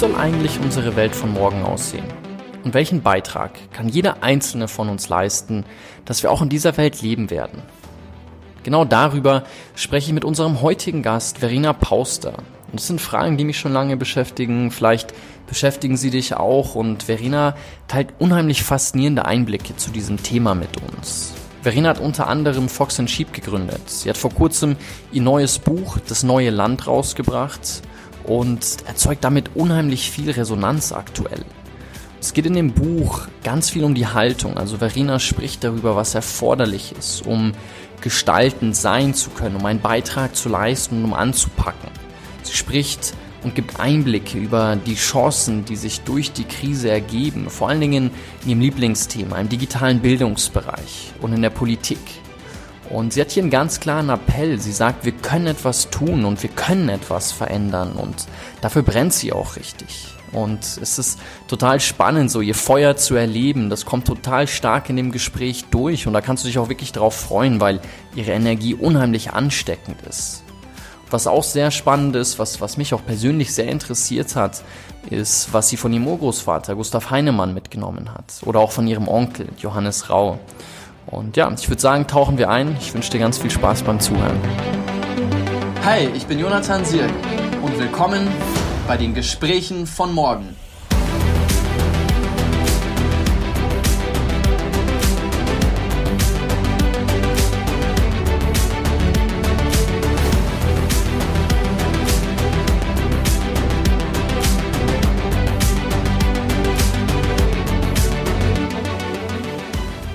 soll eigentlich unsere Welt von morgen aussehen? Und welchen Beitrag kann jeder einzelne von uns leisten, dass wir auch in dieser Welt leben werden? Genau darüber spreche ich mit unserem heutigen Gast Verena Pauster. Und das sind Fragen, die mich schon lange beschäftigen. Vielleicht beschäftigen sie dich auch. Und Verena teilt unheimlich faszinierende Einblicke zu diesem Thema mit uns. Verena hat unter anderem Fox Sheep gegründet. Sie hat vor kurzem ihr neues Buch Das neue Land rausgebracht und erzeugt damit unheimlich viel Resonanz aktuell. Es geht in dem Buch ganz viel um die Haltung. Also Verena spricht darüber, was erforderlich ist, um gestaltend sein zu können, um einen Beitrag zu leisten und um anzupacken. Sie spricht und gibt Einblicke über die Chancen, die sich durch die Krise ergeben, vor allen Dingen in ihrem Lieblingsthema, im digitalen Bildungsbereich und in der Politik. Und sie hat hier einen ganz klaren Appell. Sie sagt, wir können etwas tun und wir können etwas verändern und dafür brennt sie auch richtig. Und es ist total spannend, so ihr Feuer zu erleben. Das kommt total stark in dem Gespräch durch und da kannst du dich auch wirklich drauf freuen, weil ihre Energie unheimlich ansteckend ist. Was auch sehr spannend ist, was, was mich auch persönlich sehr interessiert hat, ist, was sie von ihrem Urgroßvater Gustav Heinemann mitgenommen hat. Oder auch von ihrem Onkel Johannes Rau. Und ja, ich würde sagen, tauchen wir ein. Ich wünsche dir ganz viel Spaß beim Zuhören. Hi, ich bin Jonathan Sirk und willkommen bei den Gesprächen von morgen.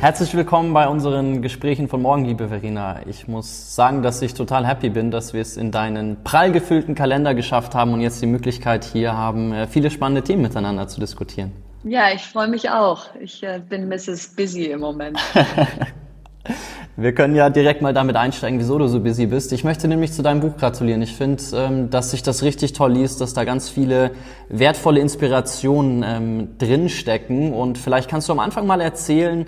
Herzlich willkommen bei unseren Gesprächen von morgen, liebe Verena. Ich muss sagen, dass ich total happy bin, dass wir es in deinen prall gefüllten Kalender geschafft haben und jetzt die Möglichkeit hier haben, äh, viele spannende Themen miteinander zu diskutieren. Ja, ich freue mich auch. Ich äh, bin Mrs. Busy im Moment. Wir können ja direkt mal damit einsteigen, wieso du so busy bist. Ich möchte nämlich zu deinem Buch gratulieren. Ich finde, ähm, dass sich das richtig toll liest, dass da ganz viele wertvolle Inspirationen ähm, drinstecken. Und vielleicht kannst du am Anfang mal erzählen,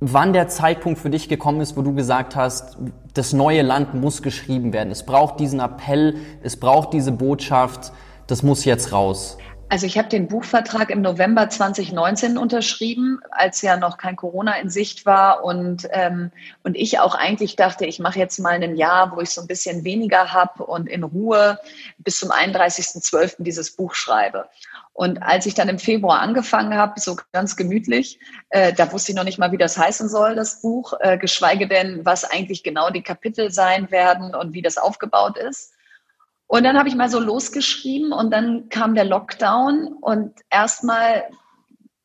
wann der Zeitpunkt für dich gekommen ist, wo du gesagt hast, das neue Land muss geschrieben werden. Es braucht diesen Appell, es braucht diese Botschaft, das muss jetzt raus. Also ich habe den Buchvertrag im November 2019 unterschrieben, als ja noch kein Corona in Sicht war und, ähm, und ich auch eigentlich dachte, ich mache jetzt mal ein Jahr, wo ich so ein bisschen weniger habe und in Ruhe bis zum 31.12. dieses Buch schreibe. Und als ich dann im Februar angefangen habe, so ganz gemütlich, äh, da wusste ich noch nicht mal, wie das heißen soll, das Buch, äh, geschweige denn, was eigentlich genau die Kapitel sein werden und wie das aufgebaut ist. Und dann habe ich mal so losgeschrieben und dann kam der Lockdown und erstmal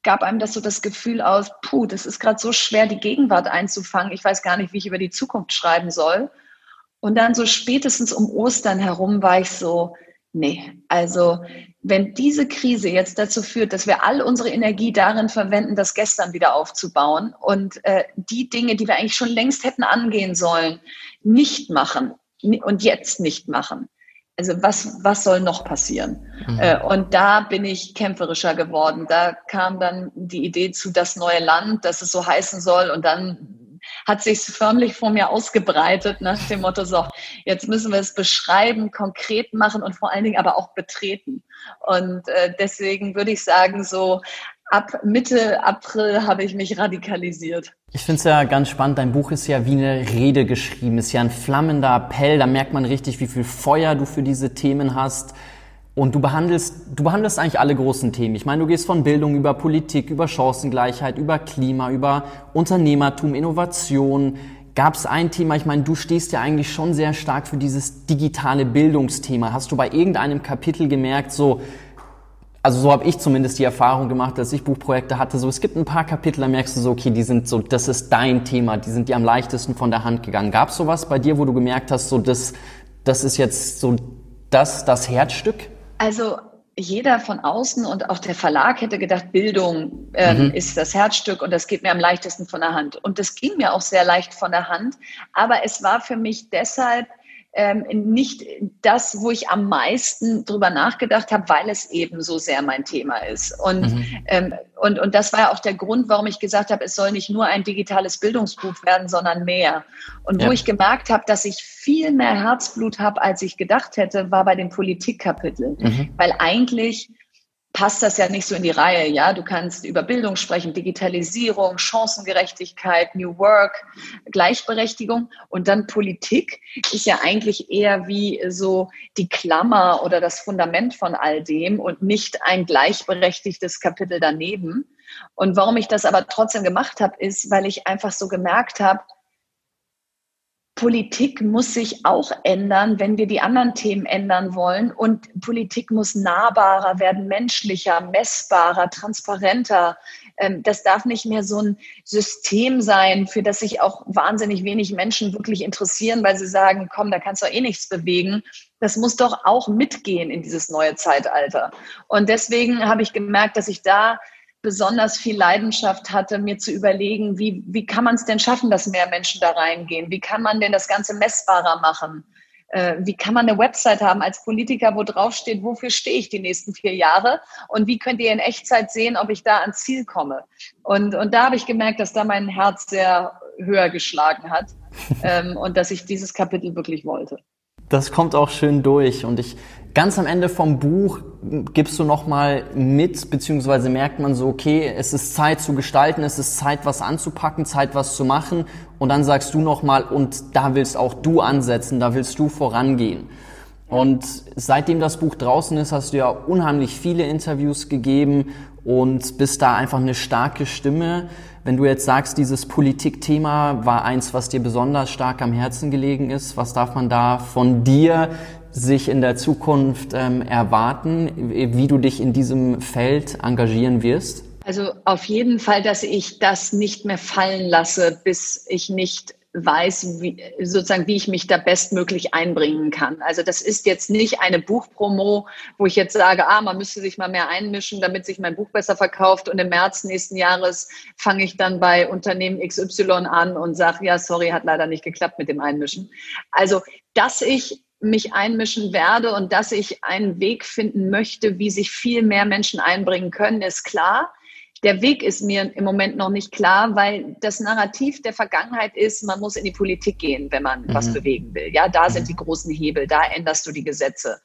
gab einem das so das Gefühl aus, puh, das ist gerade so schwer, die Gegenwart einzufangen. Ich weiß gar nicht, wie ich über die Zukunft schreiben soll. Und dann so spätestens um Ostern herum war ich so, nee, also wenn diese Krise jetzt dazu führt, dass wir all unsere Energie darin verwenden, das gestern wieder aufzubauen und äh, die Dinge, die wir eigentlich schon längst hätten angehen sollen, nicht machen und jetzt nicht machen. Also was, was soll noch passieren? Mhm. Äh, und da bin ich kämpferischer geworden. Da kam dann die Idee zu das neue Land, dass es so heißen soll. Und dann hat sich förmlich vor mir ausgebreitet nach dem Motto, so, jetzt müssen wir es beschreiben, konkret machen und vor allen Dingen aber auch betreten. Und äh, deswegen würde ich sagen, so ab Mitte April habe ich mich radikalisiert. Ich finde es ja ganz spannend, dein Buch ist ja wie eine Rede geschrieben, ist ja ein flammender Appell, da merkt man richtig, wie viel Feuer du für diese Themen hast. Und du behandelst, du behandelst eigentlich alle großen Themen. Ich meine, du gehst von Bildung über Politik, über Chancengleichheit, über Klima, über Unternehmertum, Innovation. Gab es ein Thema, ich meine, du stehst ja eigentlich schon sehr stark für dieses digitale Bildungsthema. Hast du bei irgendeinem Kapitel gemerkt, so, also so habe ich zumindest die Erfahrung gemacht, dass ich Buchprojekte hatte, so es gibt ein paar Kapitel, da merkst du so, okay, die sind so, das ist dein Thema, die sind dir am leichtesten von der Hand gegangen. Gab es sowas bei dir, wo du gemerkt hast, so das, das ist jetzt so das, das Herzstück? Also jeder von außen und auch der Verlag hätte gedacht, Bildung ähm, mhm. ist das Herzstück und das geht mir am leichtesten von der Hand. Und das ging mir auch sehr leicht von der Hand. Aber es war für mich deshalb ähm, nicht das, wo ich am meisten drüber nachgedacht habe, weil es eben so sehr mein Thema ist. Und, mhm. ähm, und, und das war ja auch der Grund, warum ich gesagt habe, es soll nicht nur ein digitales Bildungsbuch werden, sondern mehr. Und ja. wo ich gemerkt habe, dass ich viel mehr Herzblut habe, als ich gedacht hätte, war bei den Politikkapiteln. Mhm. Weil eigentlich passt das ja nicht so in die Reihe. Ja, du kannst über Bildung sprechen, Digitalisierung, Chancengerechtigkeit, New Work, Gleichberechtigung und dann Politik ist ja eigentlich eher wie so die Klammer oder das Fundament von all dem und nicht ein gleichberechtigtes Kapitel daneben. Und warum ich das aber trotzdem gemacht habe, ist, weil ich einfach so gemerkt habe, Politik muss sich auch ändern, wenn wir die anderen Themen ändern wollen. Und Politik muss nahbarer werden, menschlicher, messbarer, transparenter. Ähm, das darf nicht mehr so ein System sein, für das sich auch wahnsinnig wenig Menschen wirklich interessieren, weil sie sagen, komm, da kannst du eh nichts bewegen. Das muss doch auch mitgehen in dieses neue Zeitalter. Und deswegen habe ich gemerkt, dass ich da besonders viel Leidenschaft hatte, mir zu überlegen, wie, wie kann man es denn schaffen, dass mehr Menschen da reingehen? Wie kann man denn das Ganze messbarer machen? Äh, wie kann man eine Website haben als Politiker, wo draufsteht, wofür stehe ich die nächsten vier Jahre? Und wie könnt ihr in Echtzeit sehen, ob ich da ans Ziel komme? Und, und da habe ich gemerkt, dass da mein Herz sehr höher geschlagen hat ähm, und dass ich dieses Kapitel wirklich wollte. Das kommt auch schön durch. Und ich ganz am Ende vom Buch gibst du noch mal mit beziehungsweise merkt man so okay es ist Zeit zu gestalten es ist Zeit was anzupacken Zeit was zu machen. Und dann sagst du noch mal und da willst auch du ansetzen da willst du vorangehen. Und seitdem das Buch draußen ist hast du ja unheimlich viele Interviews gegeben und bist da einfach eine starke Stimme wenn du jetzt sagst, dieses Politikthema war eins, was dir besonders stark am Herzen gelegen ist, was darf man da von dir sich in der Zukunft ähm, erwarten, wie du dich in diesem Feld engagieren wirst? Also auf jeden Fall, dass ich das nicht mehr fallen lasse, bis ich nicht weiß, wie, sozusagen, wie ich mich da bestmöglich einbringen kann. Also das ist jetzt nicht eine Buchpromo, wo ich jetzt sage, ah, man müsste sich mal mehr einmischen, damit sich mein Buch besser verkauft. Und im März nächsten Jahres fange ich dann bei Unternehmen XY an und sage, ja, sorry, hat leider nicht geklappt mit dem Einmischen. Also, dass ich mich einmischen werde und dass ich einen Weg finden möchte, wie sich viel mehr Menschen einbringen können, ist klar. Der Weg ist mir im Moment noch nicht klar, weil das Narrativ der Vergangenheit ist, man muss in die Politik gehen, wenn man mhm. was bewegen will. Ja, da mhm. sind die großen Hebel, da änderst du die Gesetze.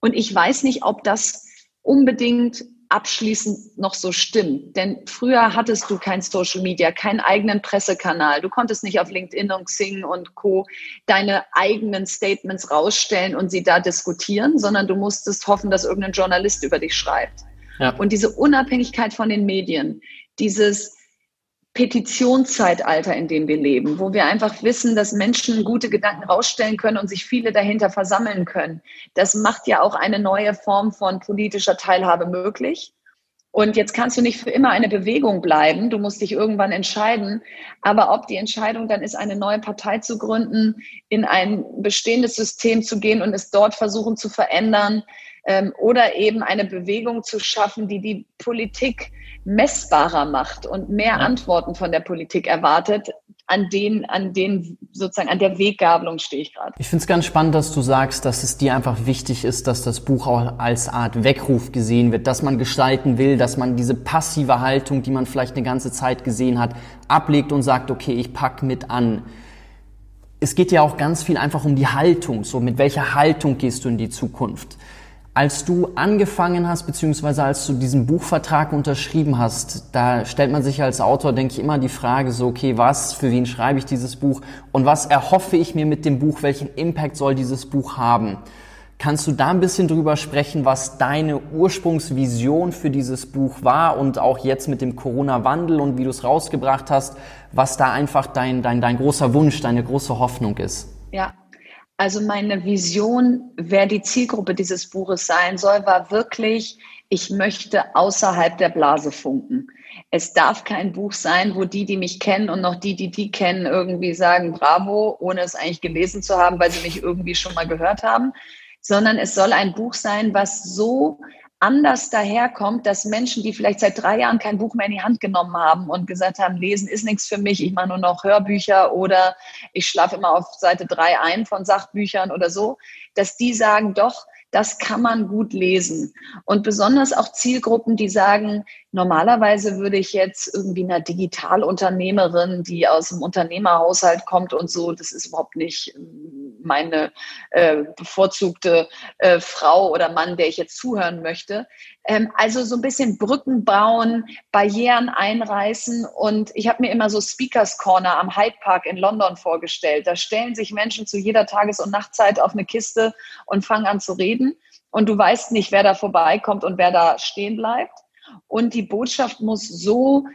Und ich weiß nicht, ob das unbedingt abschließend noch so stimmt. Denn früher hattest du kein Social Media, keinen eigenen Pressekanal. Du konntest nicht auf LinkedIn und Xing und Co. deine eigenen Statements rausstellen und sie da diskutieren, sondern du musstest hoffen, dass irgendein Journalist über dich schreibt. Ja. Und diese Unabhängigkeit von den Medien, dieses Petitionszeitalter, in dem wir leben, wo wir einfach wissen, dass Menschen gute Gedanken rausstellen können und sich viele dahinter versammeln können. Das macht ja auch eine neue Form von politischer Teilhabe möglich. Und jetzt kannst du nicht für immer eine Bewegung bleiben. Du musst dich irgendwann entscheiden. Aber ob die Entscheidung dann ist, eine neue Partei zu gründen, in ein bestehendes System zu gehen und es dort versuchen zu verändern, ähm, oder eben eine Bewegung zu schaffen, die die Politik messbarer macht und mehr ja. Antworten von der Politik erwartet. An den, an den sozusagen an der Weggabelung stehe ich gerade. Ich finde es ganz spannend, dass du sagst, dass es dir einfach wichtig ist, dass das Buch auch als Art Weckruf gesehen wird, dass man gestalten will, dass man diese passive Haltung, die man vielleicht eine ganze Zeit gesehen hat, ablegt und sagt, okay, ich pack mit an. Es geht ja auch ganz viel einfach um die Haltung, so mit welcher Haltung gehst du in die Zukunft. Als du angefangen hast, beziehungsweise als du diesen Buchvertrag unterschrieben hast, da stellt man sich als Autor, denke ich, immer die Frage so, okay, was, für wen schreibe ich dieses Buch und was erhoffe ich mir mit dem Buch, welchen Impact soll dieses Buch haben? Kannst du da ein bisschen drüber sprechen, was deine Ursprungsvision für dieses Buch war und auch jetzt mit dem Corona-Wandel und wie du es rausgebracht hast, was da einfach dein, dein, dein großer Wunsch, deine große Hoffnung ist? Ja, also meine Vision, wer die Zielgruppe dieses Buches sein soll, war wirklich, ich möchte außerhalb der Blase funken. Es darf kein Buch sein, wo die, die mich kennen und noch die, die die kennen, irgendwie sagen, bravo, ohne es eigentlich gelesen zu haben, weil sie mich irgendwie schon mal gehört haben, sondern es soll ein Buch sein, was so anders daherkommt, dass Menschen, die vielleicht seit drei Jahren kein Buch mehr in die Hand genommen haben und gesagt haben, lesen ist nichts für mich, ich mache nur noch Hörbücher oder ich schlafe immer auf Seite drei ein von Sachbüchern oder so, dass die sagen, doch, das kann man gut lesen. Und besonders auch Zielgruppen, die sagen, normalerweise würde ich jetzt irgendwie einer Digitalunternehmerin, die aus dem Unternehmerhaushalt kommt und so, das ist überhaupt nicht ähm, meine äh, bevorzugte äh, Frau oder Mann, der ich jetzt zuhören möchte, Ähm, also so ein bisschen Brücken bauen, Barrieren einreißen. Und ich habe mir immer so Speakers Corner am Hyde Park in London vorgestellt. Da stellen sich Menschen zu jeder Tages- und Nachtzeit auf eine Kiste und fangen an zu reden. Und du weißt nicht, wer da vorbeikommt und wer da stehen bleibt. Und die Botschaft muss so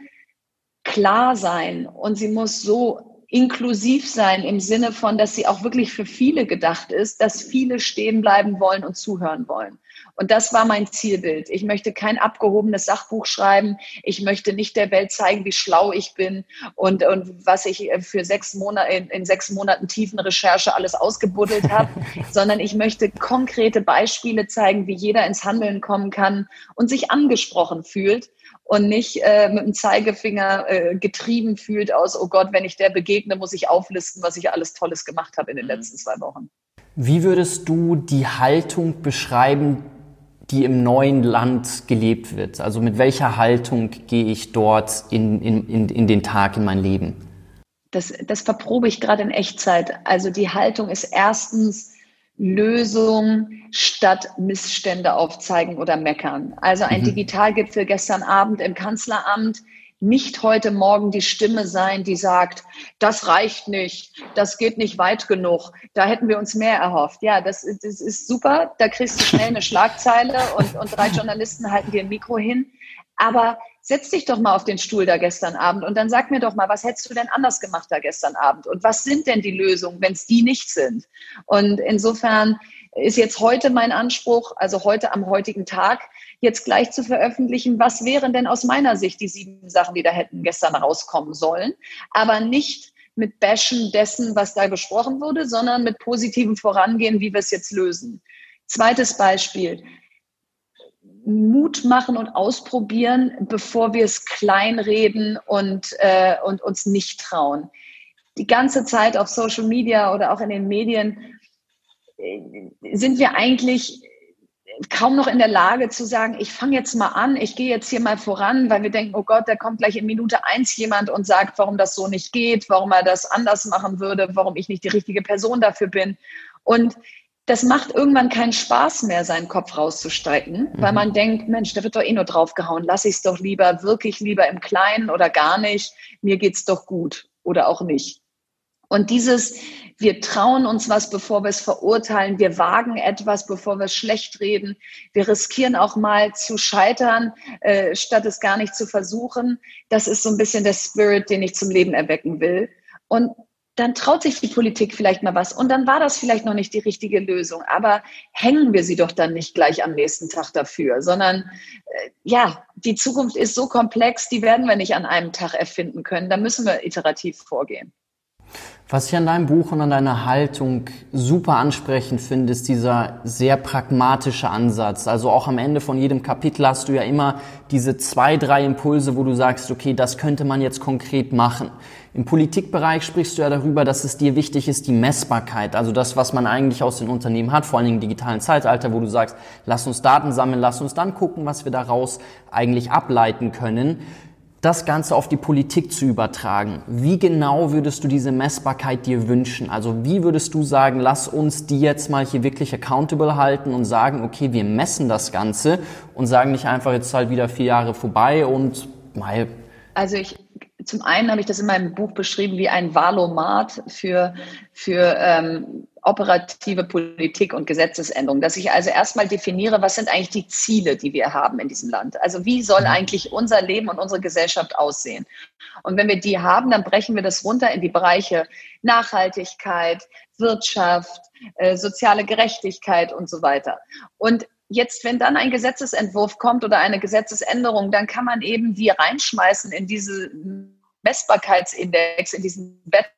klar sein und sie muss so inklusiv sein im Sinne von, dass sie auch wirklich für viele gedacht ist, dass viele stehen bleiben wollen und zuhören wollen. Und das war mein Zielbild. Ich möchte kein abgehobenes Sachbuch schreiben. Ich möchte nicht der Welt zeigen, wie schlau ich bin und, und was ich für sechs Monate, in, in sechs Monaten tiefen Recherche alles ausgebuddelt habe, sondern ich möchte konkrete Beispiele zeigen, wie jeder ins Handeln kommen kann und sich angesprochen fühlt und nicht äh, mit dem Zeigefinger äh, getrieben fühlt aus, oh Gott, wenn ich der begegne, muss ich auflisten, was ich alles Tolles gemacht habe in den mhm. letzten zwei Wochen. Wie würdest du die Haltung beschreiben, die im neuen Land gelebt wird? Also mit welcher Haltung gehe ich dort in, in, in, in den Tag, in mein Leben? Das, das verprobe ich gerade in Echtzeit. Also die Haltung ist erstens, Lösung statt Missstände aufzeigen oder meckern. Also ein mhm. Digitalgipfel gestern Abend im Kanzleramt, nicht heute Morgen die Stimme sein, die sagt, das reicht nicht, das geht nicht weit genug, da hätten wir uns mehr erhofft. Ja, das, das ist super, da kriegst du schnell eine Schlagzeile und, und drei Journalisten halten dir ein Mikro hin. Aber setz dich doch mal auf den Stuhl da gestern Abend und dann sag mir doch mal, was hättest du denn anders gemacht da gestern Abend? Und was sind denn die Lösungen, wenn es die nicht sind? Und insofern ist jetzt heute mein Anspruch, also heute am heutigen Tag, jetzt gleich zu veröffentlichen, was wären denn aus meiner Sicht die sieben Sachen, die da hätten gestern rauskommen sollen, aber nicht mit Bashen dessen, was da besprochen wurde, sondern mit positivem Vorangehen, wie wir es jetzt lösen. Zweites Beispiel. Mut machen und ausprobieren, bevor wir es kleinreden und, äh, und uns nicht trauen. Die ganze Zeit auf Social Media oder auch in den Medien sind wir eigentlich kaum noch in der Lage zu sagen, ich fange jetzt mal an, ich gehe jetzt hier mal voran, weil wir denken, oh Gott, da kommt gleich in Minute eins jemand und sagt, warum das so nicht geht, warum er das anders machen würde, warum ich nicht die richtige Person dafür bin. Und das macht irgendwann keinen Spaß mehr, seinen Kopf rauszustrecken, mhm. weil man denkt, Mensch, da wird doch eh nur draufgehauen, lass ich es doch lieber, wirklich lieber im Kleinen oder gar nicht, mir geht's doch gut oder auch nicht. Und dieses, wir trauen uns was, bevor wir es verurteilen, wir wagen etwas, bevor wir es schlecht reden, wir riskieren auch mal zu scheitern, äh, statt es gar nicht zu versuchen, das ist so ein bisschen der Spirit, den ich zum Leben erwecken will. Und dann traut sich die Politik vielleicht mal was und dann war das vielleicht noch nicht die richtige Lösung. Aber hängen wir sie doch dann nicht gleich am nächsten Tag dafür, sondern äh, ja, die Zukunft ist so komplex, die werden wir nicht an einem Tag erfinden können. Da müssen wir iterativ vorgehen. Was ich an deinem Buch und an deiner Haltung super ansprechend finde, ist dieser sehr pragmatische Ansatz. Also auch am Ende von jedem Kapitel hast du ja immer diese zwei, drei Impulse, wo du sagst, okay, das könnte man jetzt konkret machen. Im Politikbereich sprichst du ja darüber, dass es dir wichtig ist, die Messbarkeit, also das, was man eigentlich aus den Unternehmen hat, vor allen Dingen im digitalen Zeitalter, wo du sagst, lass uns Daten sammeln, lass uns dann gucken, was wir daraus eigentlich ableiten können das Ganze auf die Politik zu übertragen. Wie genau würdest du diese Messbarkeit dir wünschen? Also wie würdest du sagen, lass uns die jetzt mal hier wirklich accountable halten und sagen, okay, wir messen das Ganze und sagen nicht einfach jetzt halt wieder vier Jahre vorbei und mal. Also ich, zum einen habe ich das in meinem Buch beschrieben wie ein Valomat für, für ähm, operative Politik und Gesetzesänderung, dass ich also erstmal definiere, was sind eigentlich die Ziele, die wir haben in diesem Land. Also wie soll mhm. eigentlich unser Leben und unsere Gesellschaft aussehen? Und wenn wir die haben, dann brechen wir das runter in die Bereiche Nachhaltigkeit, Wirtschaft, äh, soziale Gerechtigkeit und so weiter. Und jetzt, wenn dann ein Gesetzesentwurf kommt oder eine Gesetzesänderung, dann kann man eben die reinschmeißen in diese Messbarkeitsindex, in diesen Wett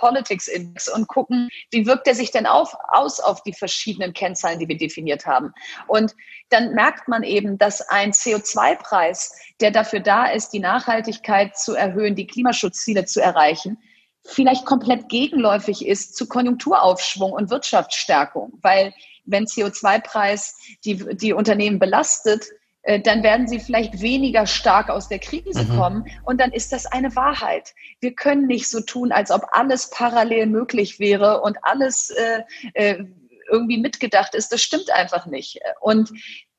Politics Index und gucken, wie wirkt er sich denn auf, aus auf die verschiedenen Kennzahlen, die wir definiert haben. Und dann merkt man eben, dass ein CO2-Preis, der dafür da ist, die Nachhaltigkeit zu erhöhen, die Klimaschutzziele zu erreichen, vielleicht komplett gegenläufig ist zu Konjunkturaufschwung und Wirtschaftsstärkung, weil wenn CO2-Preis die, die Unternehmen belastet, dann werden sie vielleicht weniger stark aus der Krise mhm. kommen. Und dann ist das eine Wahrheit. Wir können nicht so tun, als ob alles parallel möglich wäre und alles äh, äh, irgendwie mitgedacht ist. Das stimmt einfach nicht. Und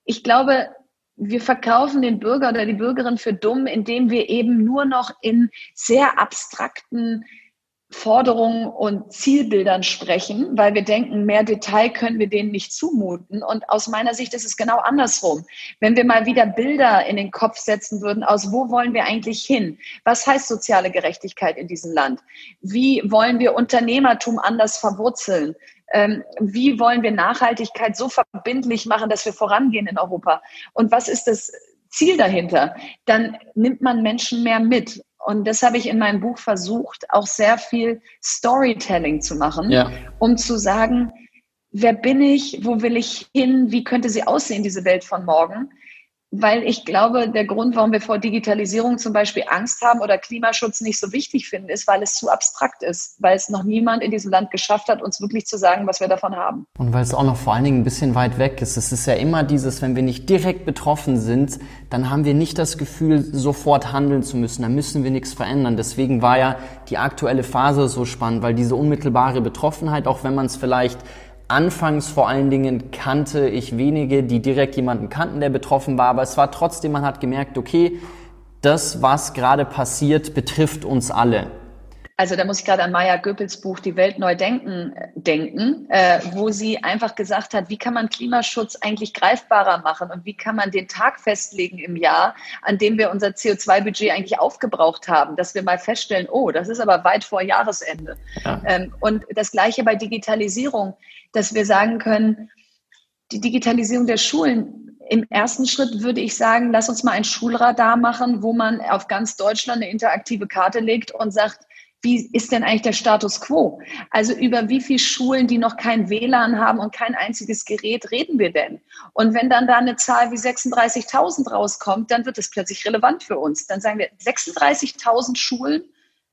ich glaube, wir verkaufen den Bürger oder die Bürgerin für dumm, indem wir eben nur noch in sehr abstrakten Forderungen und Zielbildern sprechen, weil wir denken, mehr Detail können wir denen nicht zumuten. Und aus meiner Sicht ist es genau andersrum. Wenn wir mal wieder Bilder in den Kopf setzen würden, aus wo wollen wir eigentlich hin? Was heißt soziale Gerechtigkeit in diesem Land? Wie wollen wir Unternehmertum anders verwurzeln? Ähm, wie wollen wir Nachhaltigkeit so verbindlich machen, dass wir vorangehen in Europa? Und was ist das Ziel dahinter? Dann nimmt man Menschen mehr mit. Und das habe ich in meinem Buch versucht, auch sehr viel Storytelling zu machen, ja. um zu sagen, wer bin ich, wo will ich hin, wie könnte sie aussehen, diese Welt von morgen weil ich glaube, der Grund, warum wir vor Digitalisierung zum Beispiel Angst haben oder Klimaschutz nicht so wichtig finden, ist, weil es zu abstrakt ist, weil es noch niemand in diesem Land geschafft hat, uns wirklich zu sagen, was wir davon haben. Und weil es auch noch vor allen Dingen ein bisschen weit weg ist. Es ist ja immer dieses, wenn wir nicht direkt betroffen sind, dann haben wir nicht das Gefühl, sofort handeln zu müssen. Dann müssen wir nichts verändern. Deswegen war ja die aktuelle Phase so spannend, weil diese unmittelbare Betroffenheit, auch wenn man es vielleicht Anfangs vor allen Dingen kannte ich wenige, die direkt jemanden kannten, der betroffen war, aber es war trotzdem, man hat gemerkt, okay, das, was gerade passiert, betrifft uns alle. Also da muss ich gerade an Maya Goebbels Buch Die Welt neu denken denken, äh, wo sie einfach gesagt hat, wie kann man Klimaschutz eigentlich greifbarer machen und wie kann man den Tag festlegen im Jahr, an dem wir unser CO2-Budget eigentlich aufgebraucht haben, dass wir mal feststellen, oh, das ist aber weit vor Jahresende. Ja. Ähm, und das gleiche bei Digitalisierung dass wir sagen können, die Digitalisierung der Schulen, im ersten Schritt würde ich sagen, lass uns mal ein Schulradar machen, wo man auf ganz Deutschland eine interaktive Karte legt und sagt, wie ist denn eigentlich der Status quo? Also über wie viele Schulen, die noch kein WLAN haben und kein einziges Gerät, reden wir denn? Und wenn dann da eine Zahl wie 36.000 rauskommt, dann wird es plötzlich relevant für uns. Dann sagen wir, 36.000 Schulen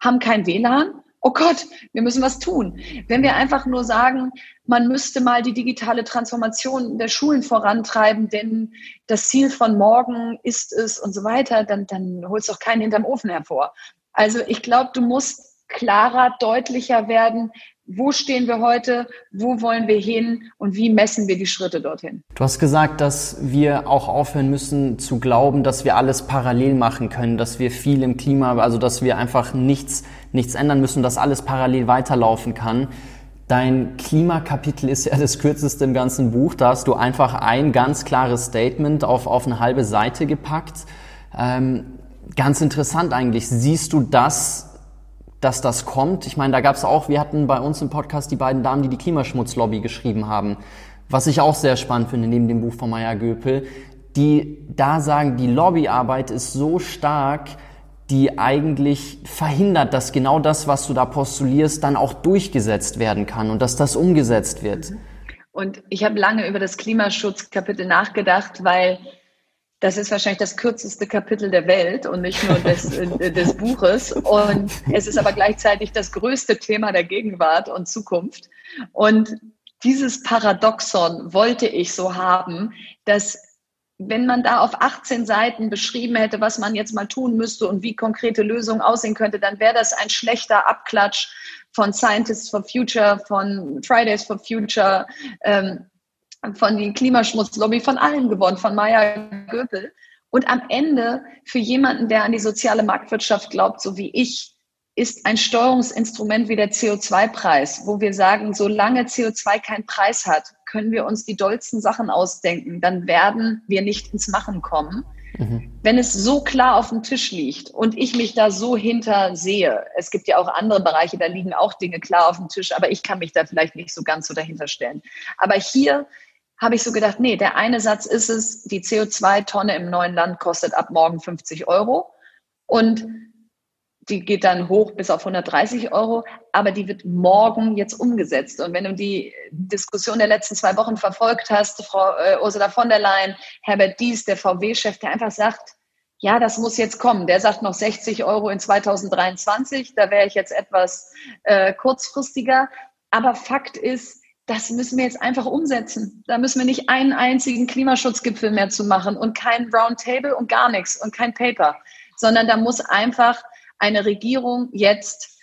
haben kein WLAN oh Gott, wir müssen was tun. Wenn wir einfach nur sagen, man müsste mal die digitale Transformation der Schulen vorantreiben, denn das Ziel von morgen ist es und so weiter, dann, dann holst du auch keinen hinterm Ofen hervor. Also ich glaube, du musst klarer, deutlicher werden, wo stehen wir heute, wo wollen wir hin und wie messen wir die Schritte dorthin. Du hast gesagt, dass wir auch aufhören müssen zu glauben, dass wir alles parallel machen können, dass wir viel im Klima, also dass wir einfach nichts, nichts ändern müssen, dass alles parallel weiterlaufen kann. Dein Klimakapitel ist ja das kürzeste im ganzen Buch. Da hast du einfach ein ganz klares Statement auf, auf eine halbe Seite gepackt. Ähm, ganz interessant eigentlich. Siehst du das dass das kommt. Ich meine, da gab es auch, wir hatten bei uns im Podcast die beiden Damen, die die Klimaschmutzlobby geschrieben haben, was ich auch sehr spannend finde, neben dem Buch von Maya Göpel, die da sagen, die Lobbyarbeit ist so stark, die eigentlich verhindert, dass genau das, was du da postulierst, dann auch durchgesetzt werden kann und dass das umgesetzt wird. Und ich habe lange über das Klimaschutzkapitel nachgedacht, weil das ist wahrscheinlich das kürzeste Kapitel der Welt und nicht nur des, äh, des Buches. Und es ist aber gleichzeitig das größte Thema der Gegenwart und Zukunft. Und dieses Paradoxon wollte ich so haben, dass wenn man da auf 18 Seiten beschrieben hätte, was man jetzt mal tun müsste und wie konkrete Lösungen aussehen könnte, dann wäre das ein schlechter Abklatsch von Scientists for Future, von Fridays for Future, ähm, von die Klimaschmutzlobby, von allen gewonnen, von Maya Göpel. Und am Ende für jemanden, der an die soziale Marktwirtschaft glaubt, so wie ich, ist ein Steuerungsinstrument wie der CO2-Preis, wo wir sagen, solange CO2 keinen Preis hat, können wir uns die dollsten Sachen ausdenken, dann werden wir nicht ins Machen kommen. Mhm. Wenn es so klar auf dem Tisch liegt und ich mich da so hinter sehe, es gibt ja auch andere Bereiche, da liegen auch Dinge klar auf dem Tisch, aber ich kann mich da vielleicht nicht so ganz so dahinter stellen. Aber hier habe ich so gedacht, nee, der eine Satz ist es, die CO2-Tonne im neuen Land kostet ab morgen 50 Euro und die geht dann hoch bis auf 130 Euro, aber die wird morgen jetzt umgesetzt. Und wenn du die Diskussion der letzten zwei Wochen verfolgt hast, Frau äh, Ursula von der Leyen, Herbert Dies, der VW-Chef, der einfach sagt, ja, das muss jetzt kommen. Der sagt noch 60 Euro in 2023. Da wäre ich jetzt etwas äh, kurzfristiger. Aber Fakt ist, das müssen wir jetzt einfach umsetzen. Da müssen wir nicht einen einzigen Klimaschutzgipfel mehr zu machen und kein Roundtable und gar nichts und kein Paper, sondern da muss einfach eine Regierung jetzt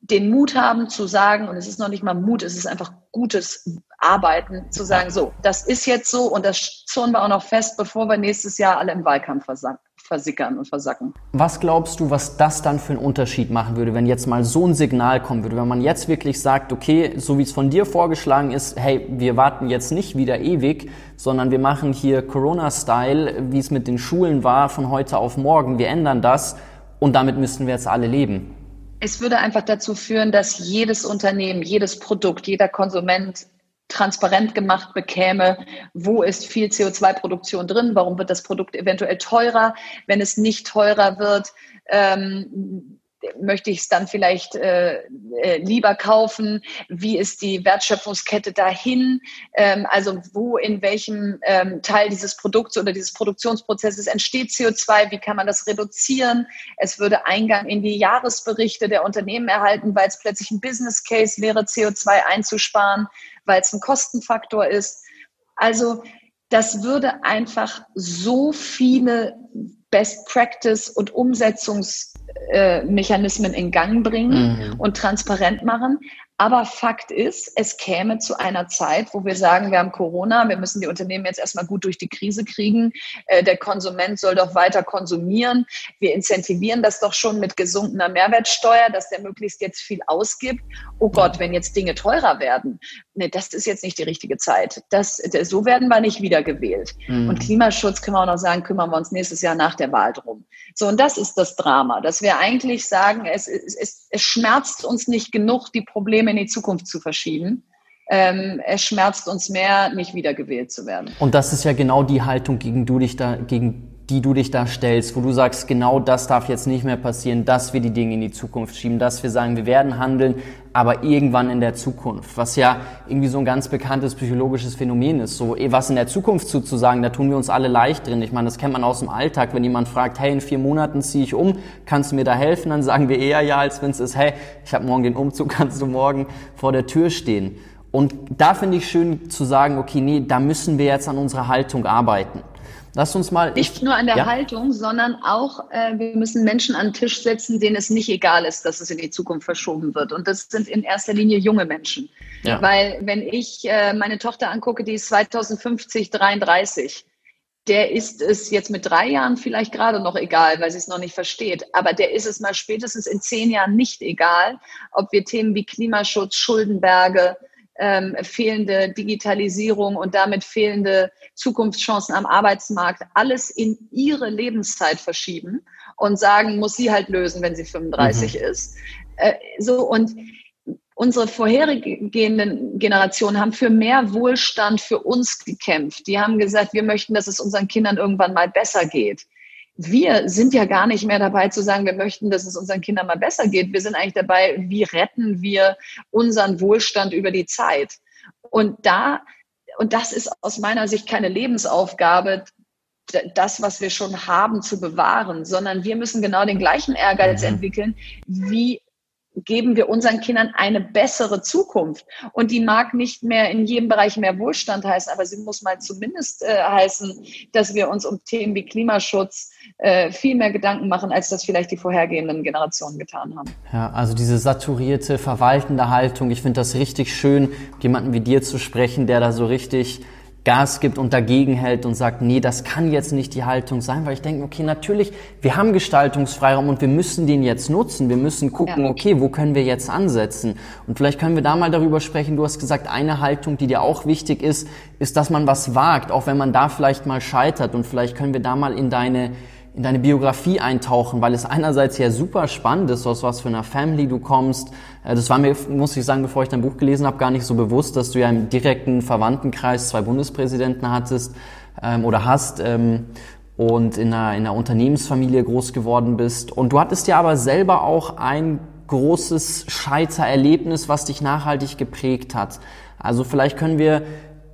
den Mut haben zu sagen, und es ist noch nicht mal Mut, es ist einfach gutes arbeiten, zu sagen, so, das ist jetzt so und das zurren wir auch noch fest, bevor wir nächstes Jahr alle im Wahlkampf versacken versickern und versacken. Was glaubst du, was das dann für einen Unterschied machen würde, wenn jetzt mal so ein Signal kommen würde, wenn man jetzt wirklich sagt, okay, so wie es von dir vorgeschlagen ist, hey, wir warten jetzt nicht wieder ewig, sondern wir machen hier Corona-Style, wie es mit den Schulen war, von heute auf morgen, wir ändern das und damit müssten wir jetzt alle leben. Es würde einfach dazu führen, dass jedes Unternehmen, jedes Produkt, jeder Konsument transparent gemacht bekäme, wo ist viel CO2-Produktion drin, warum wird das Produkt eventuell teurer, wenn es nicht teurer wird. Ähm, möchte ich es dann vielleicht äh, äh, lieber kaufen? Wie ist die Wertschöpfungskette dahin? Ähm, also wo in welchem ähm, Teil dieses Produkts oder dieses Produktionsprozesses entsteht CO2? Wie kann man das reduzieren? Es würde Eingang in die Jahresberichte der Unternehmen erhalten, weil es plötzlich ein Business Case wäre, CO2 einzusparen, weil es ein Kostenfaktor ist. Also das würde einfach so viele Best Practice und Umsetzungsmechanismen in Gang bringen mhm. und transparent machen. Aber Fakt ist, es käme zu einer Zeit, wo wir sagen, wir haben Corona, wir müssen die Unternehmen jetzt erstmal gut durch die Krise kriegen. Äh, der Konsument soll doch weiter konsumieren. Wir incentivieren das doch schon mit gesunkener Mehrwertsteuer, dass der möglichst jetzt viel ausgibt. Oh Gott, wenn jetzt Dinge teurer werden, nee, das ist jetzt nicht die richtige Zeit. Das, so werden wir nicht wiedergewählt. Mhm. Und Klimaschutz können wir auch noch sagen, kümmern wir uns nächstes Jahr nach der Wahl drum. So, und das ist das Drama, dass wir eigentlich sagen, es, es, es schmerzt uns nicht genug, die Probleme in die Zukunft zu verschieben. Ähm, es schmerzt uns mehr, nicht wiedergewählt zu werden. Und das ist ja genau die Haltung, gegen, du dich da, gegen die du dich da stellst, wo du sagst, genau das darf jetzt nicht mehr passieren, dass wir die Dinge in die Zukunft schieben, dass wir sagen, wir werden handeln, aber irgendwann in der Zukunft, was ja irgendwie so ein ganz bekanntes psychologisches Phänomen ist. So, eh, was in der Zukunft zuzusagen, da tun wir uns alle leicht drin. Ich meine, das kennt man aus dem Alltag, wenn jemand fragt, hey, in vier Monaten ziehe ich um, kannst du mir da helfen? Dann sagen wir eher ja, als wenn es ist, hey, ich habe morgen den Umzug, kannst du morgen vor der Tür stehen. Und da finde ich schön zu sagen, okay, nee, da müssen wir jetzt an unserer Haltung arbeiten. Lass uns mal. Nicht nur an der ja. Haltung, sondern auch, äh, wir müssen Menschen an den Tisch setzen, denen es nicht egal ist, dass es in die Zukunft verschoben wird. Und das sind in erster Linie junge Menschen. Ja. Weil, wenn ich äh, meine Tochter angucke, die ist 2050 33, der ist es jetzt mit drei Jahren vielleicht gerade noch egal, weil sie es noch nicht versteht. Aber der ist es mal spätestens in zehn Jahren nicht egal, ob wir Themen wie Klimaschutz, Schuldenberge, ähm, fehlende Digitalisierung und damit fehlende Zukunftschancen am Arbeitsmarkt alles in ihre Lebenszeit verschieben und sagen, muss sie halt lösen, wenn sie 35 mhm. ist. Äh, so und unsere vorhergehenden Generationen haben für mehr Wohlstand für uns gekämpft. Die haben gesagt, wir möchten, dass es unseren Kindern irgendwann mal besser geht wir sind ja gar nicht mehr dabei zu sagen, wir möchten, dass es unseren Kindern mal besser geht. Wir sind eigentlich dabei, wie retten wir unseren Wohlstand über die Zeit. Und da, und das ist aus meiner Sicht keine Lebensaufgabe, das, was wir schon haben, zu bewahren, sondern wir müssen genau den gleichen Ehrgeiz mhm. entwickeln, wie geben wir unseren Kindern eine bessere Zukunft. Und die mag nicht mehr in jedem Bereich mehr Wohlstand heißen, aber sie muss mal zumindest äh, heißen, dass wir uns um Themen wie Klimaschutz äh, viel mehr Gedanken machen, als das vielleicht die vorhergehenden Generationen getan haben. Ja, also diese saturierte, verwaltende Haltung. Ich finde das richtig schön, mit jemandem wie dir zu sprechen, der da so richtig Gas gibt und dagegen hält und sagt, nee, das kann jetzt nicht die Haltung sein, weil ich denke, okay, natürlich, wir haben Gestaltungsfreiraum und wir müssen den jetzt nutzen. Wir müssen gucken, ja. okay, wo können wir jetzt ansetzen? Und vielleicht können wir da mal darüber sprechen. Du hast gesagt, eine Haltung, die dir auch wichtig ist, ist, dass man was wagt, auch wenn man da vielleicht mal scheitert. Und vielleicht können wir da mal in deine in deine Biografie eintauchen, weil es einerseits ja super spannend ist, aus was für einer Family du kommst. Äh, das war mir, muss ich sagen, bevor ich dein Buch gelesen habe, gar nicht so bewusst, dass du ja im direkten Verwandtenkreis zwei Bundespräsidenten hattest ähm, oder hast ähm, und in einer, in einer Unternehmensfamilie groß geworden bist. Und du hattest ja aber selber auch ein großes Scheitererlebnis, was dich nachhaltig geprägt hat. Also vielleicht können wir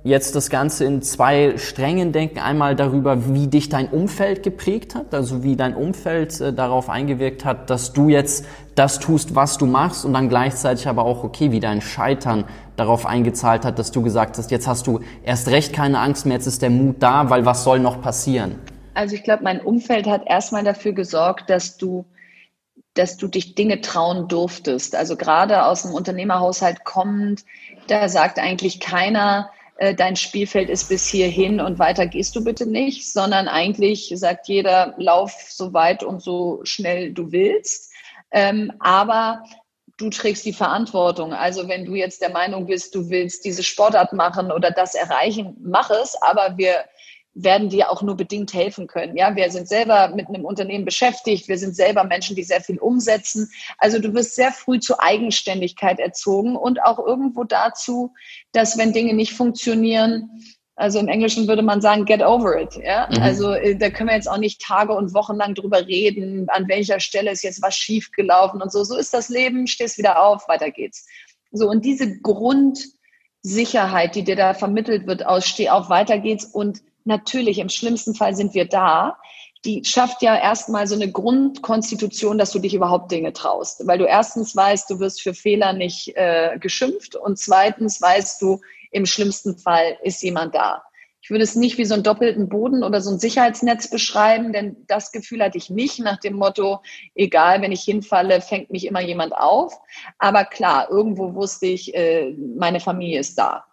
jetzt das Ganze in zwei Strängen denken. Einmal darüber, wie dich dein Umfeld geprägt hat, also wie dein Umfeld äh, darauf eingewirkt hat, dass du jetzt das tust, was du machst und dann gleichzeitig aber auch, okay, wie dein Scheitern darauf eingezahlt hat, dass du gesagt hast, jetzt hast du erst recht keine Angst mehr, jetzt ist der Mut da, weil was soll noch passieren? Also ich glaube, mein Umfeld hat erstmal dafür gesorgt, dass du dass du dich Dinge trauen durftest. Also gerade aus einem Unternehmerhaushalt kommend, Da sagt eigentlich keiner, äh, dein Spielfeld ist bis hierhin und weiter gehst du bitte nicht, sondern eigentlich sagt jeder, lauf so weit und so schnell du willst. Ähm, aber du trägst die Verantwortung. Also wenn du jetzt der Meinung bist, du willst diese Sportart machen oder das erreichen, mach es, aber wir werden dir auch nur bedingt helfen können. Ja, wir sind selber mit einem Unternehmen beschäftigt. Wir sind selber Menschen, die sehr viel umsetzen. Also du wirst sehr früh zur Eigenständigkeit erzogen und auch irgendwo dazu, dass wenn Dinge nicht funktionieren, also im Englischen würde man sagen, get over it. Ja? Mhm. Also äh, da können wir jetzt auch nicht Tage und Wochen lang drüber reden, an welcher Stelle ist jetzt was schiefgelaufen und so. So ist das Leben, stehst wieder auf, weiter geht's. So, und diese Grundsicherheit, die dir da vermittelt wird aus Steh auf, weiter geht's und natürlich, im schlimmsten Fall sind wir da. Die schafft ja erstmal so eine Grundkonstitution, dass du dich überhaupt Dinge traust. Weil du erstens weißt, du wirst für Fehler nicht äh, geschimpft und zweitens weißt du, im schlimmsten Fall ist jemand da. Ich würde es nicht wie so einen doppelten Boden oder so ein Sicherheitsnetz beschreiben, denn das Gefühl hatte ich nicht nach dem Motto, egal, wenn ich hinfalle, fängt mich immer jemand auf. Aber klar, irgendwo wusste ich, äh, meine Familie ist da.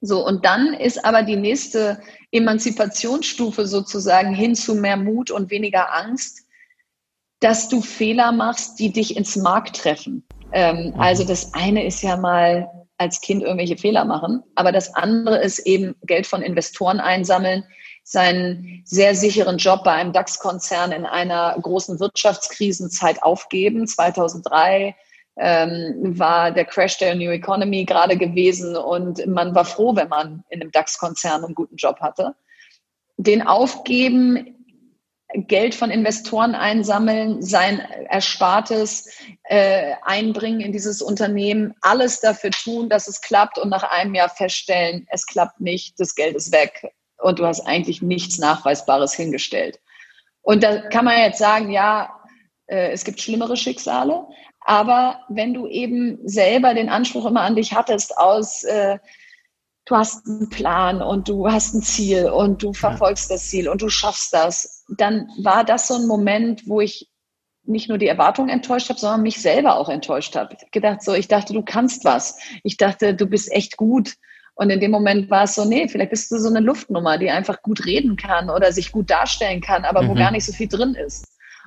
So, und dann ist aber die nächste Emanzipationsstufe sozusagen hin zu mehr Mut und weniger Angst, dass du Fehler machst, die dich ins Mark treffen. Ähm, mhm. Also das eine ist ja mal als Kind irgendwelche Fehler machen, aber das andere ist eben Geld von Investoren einsammeln, seinen sehr sicheren Job bei einem DAX-Konzern in einer großen Wirtschaftskrisenzeit aufgeben. 2003 ähm, war der Crash der New Economy gerade gewesen und man war froh, wenn man in einem DAX-Konzern einen guten Job hatte. Den aufgeben, Geld von Investoren einsammeln, sein Erspartes äh, einbringen in dieses Unternehmen, alles dafür tun, dass es klappt und nach einem Jahr feststellen, es klappt nicht, das Geld ist weg und du hast eigentlich nichts Nachweisbares hingestellt. Und da kann man jetzt sagen, ja, äh, es gibt schlimmere Schicksale, aber wenn du eben selber den Anspruch immer an dich hattest aus, äh, du hast einen Plan und du hast ein Ziel und du verfolgst das Ziel und du schaffst das, dann war das so ein Moment, wo ich nicht nur die Erwartungen enttäuscht habe, sondern mich selber auch enttäuscht habe. Ich gedacht so, ich dachte, du kannst was. Ich dachte, du bist echt gut. Und in dem Moment war es so, nee, vielleicht bist du so eine Luftnummer, die einfach gut reden kann oder sich gut darstellen kann, aber mhm. wo gar nicht so viel drin ist.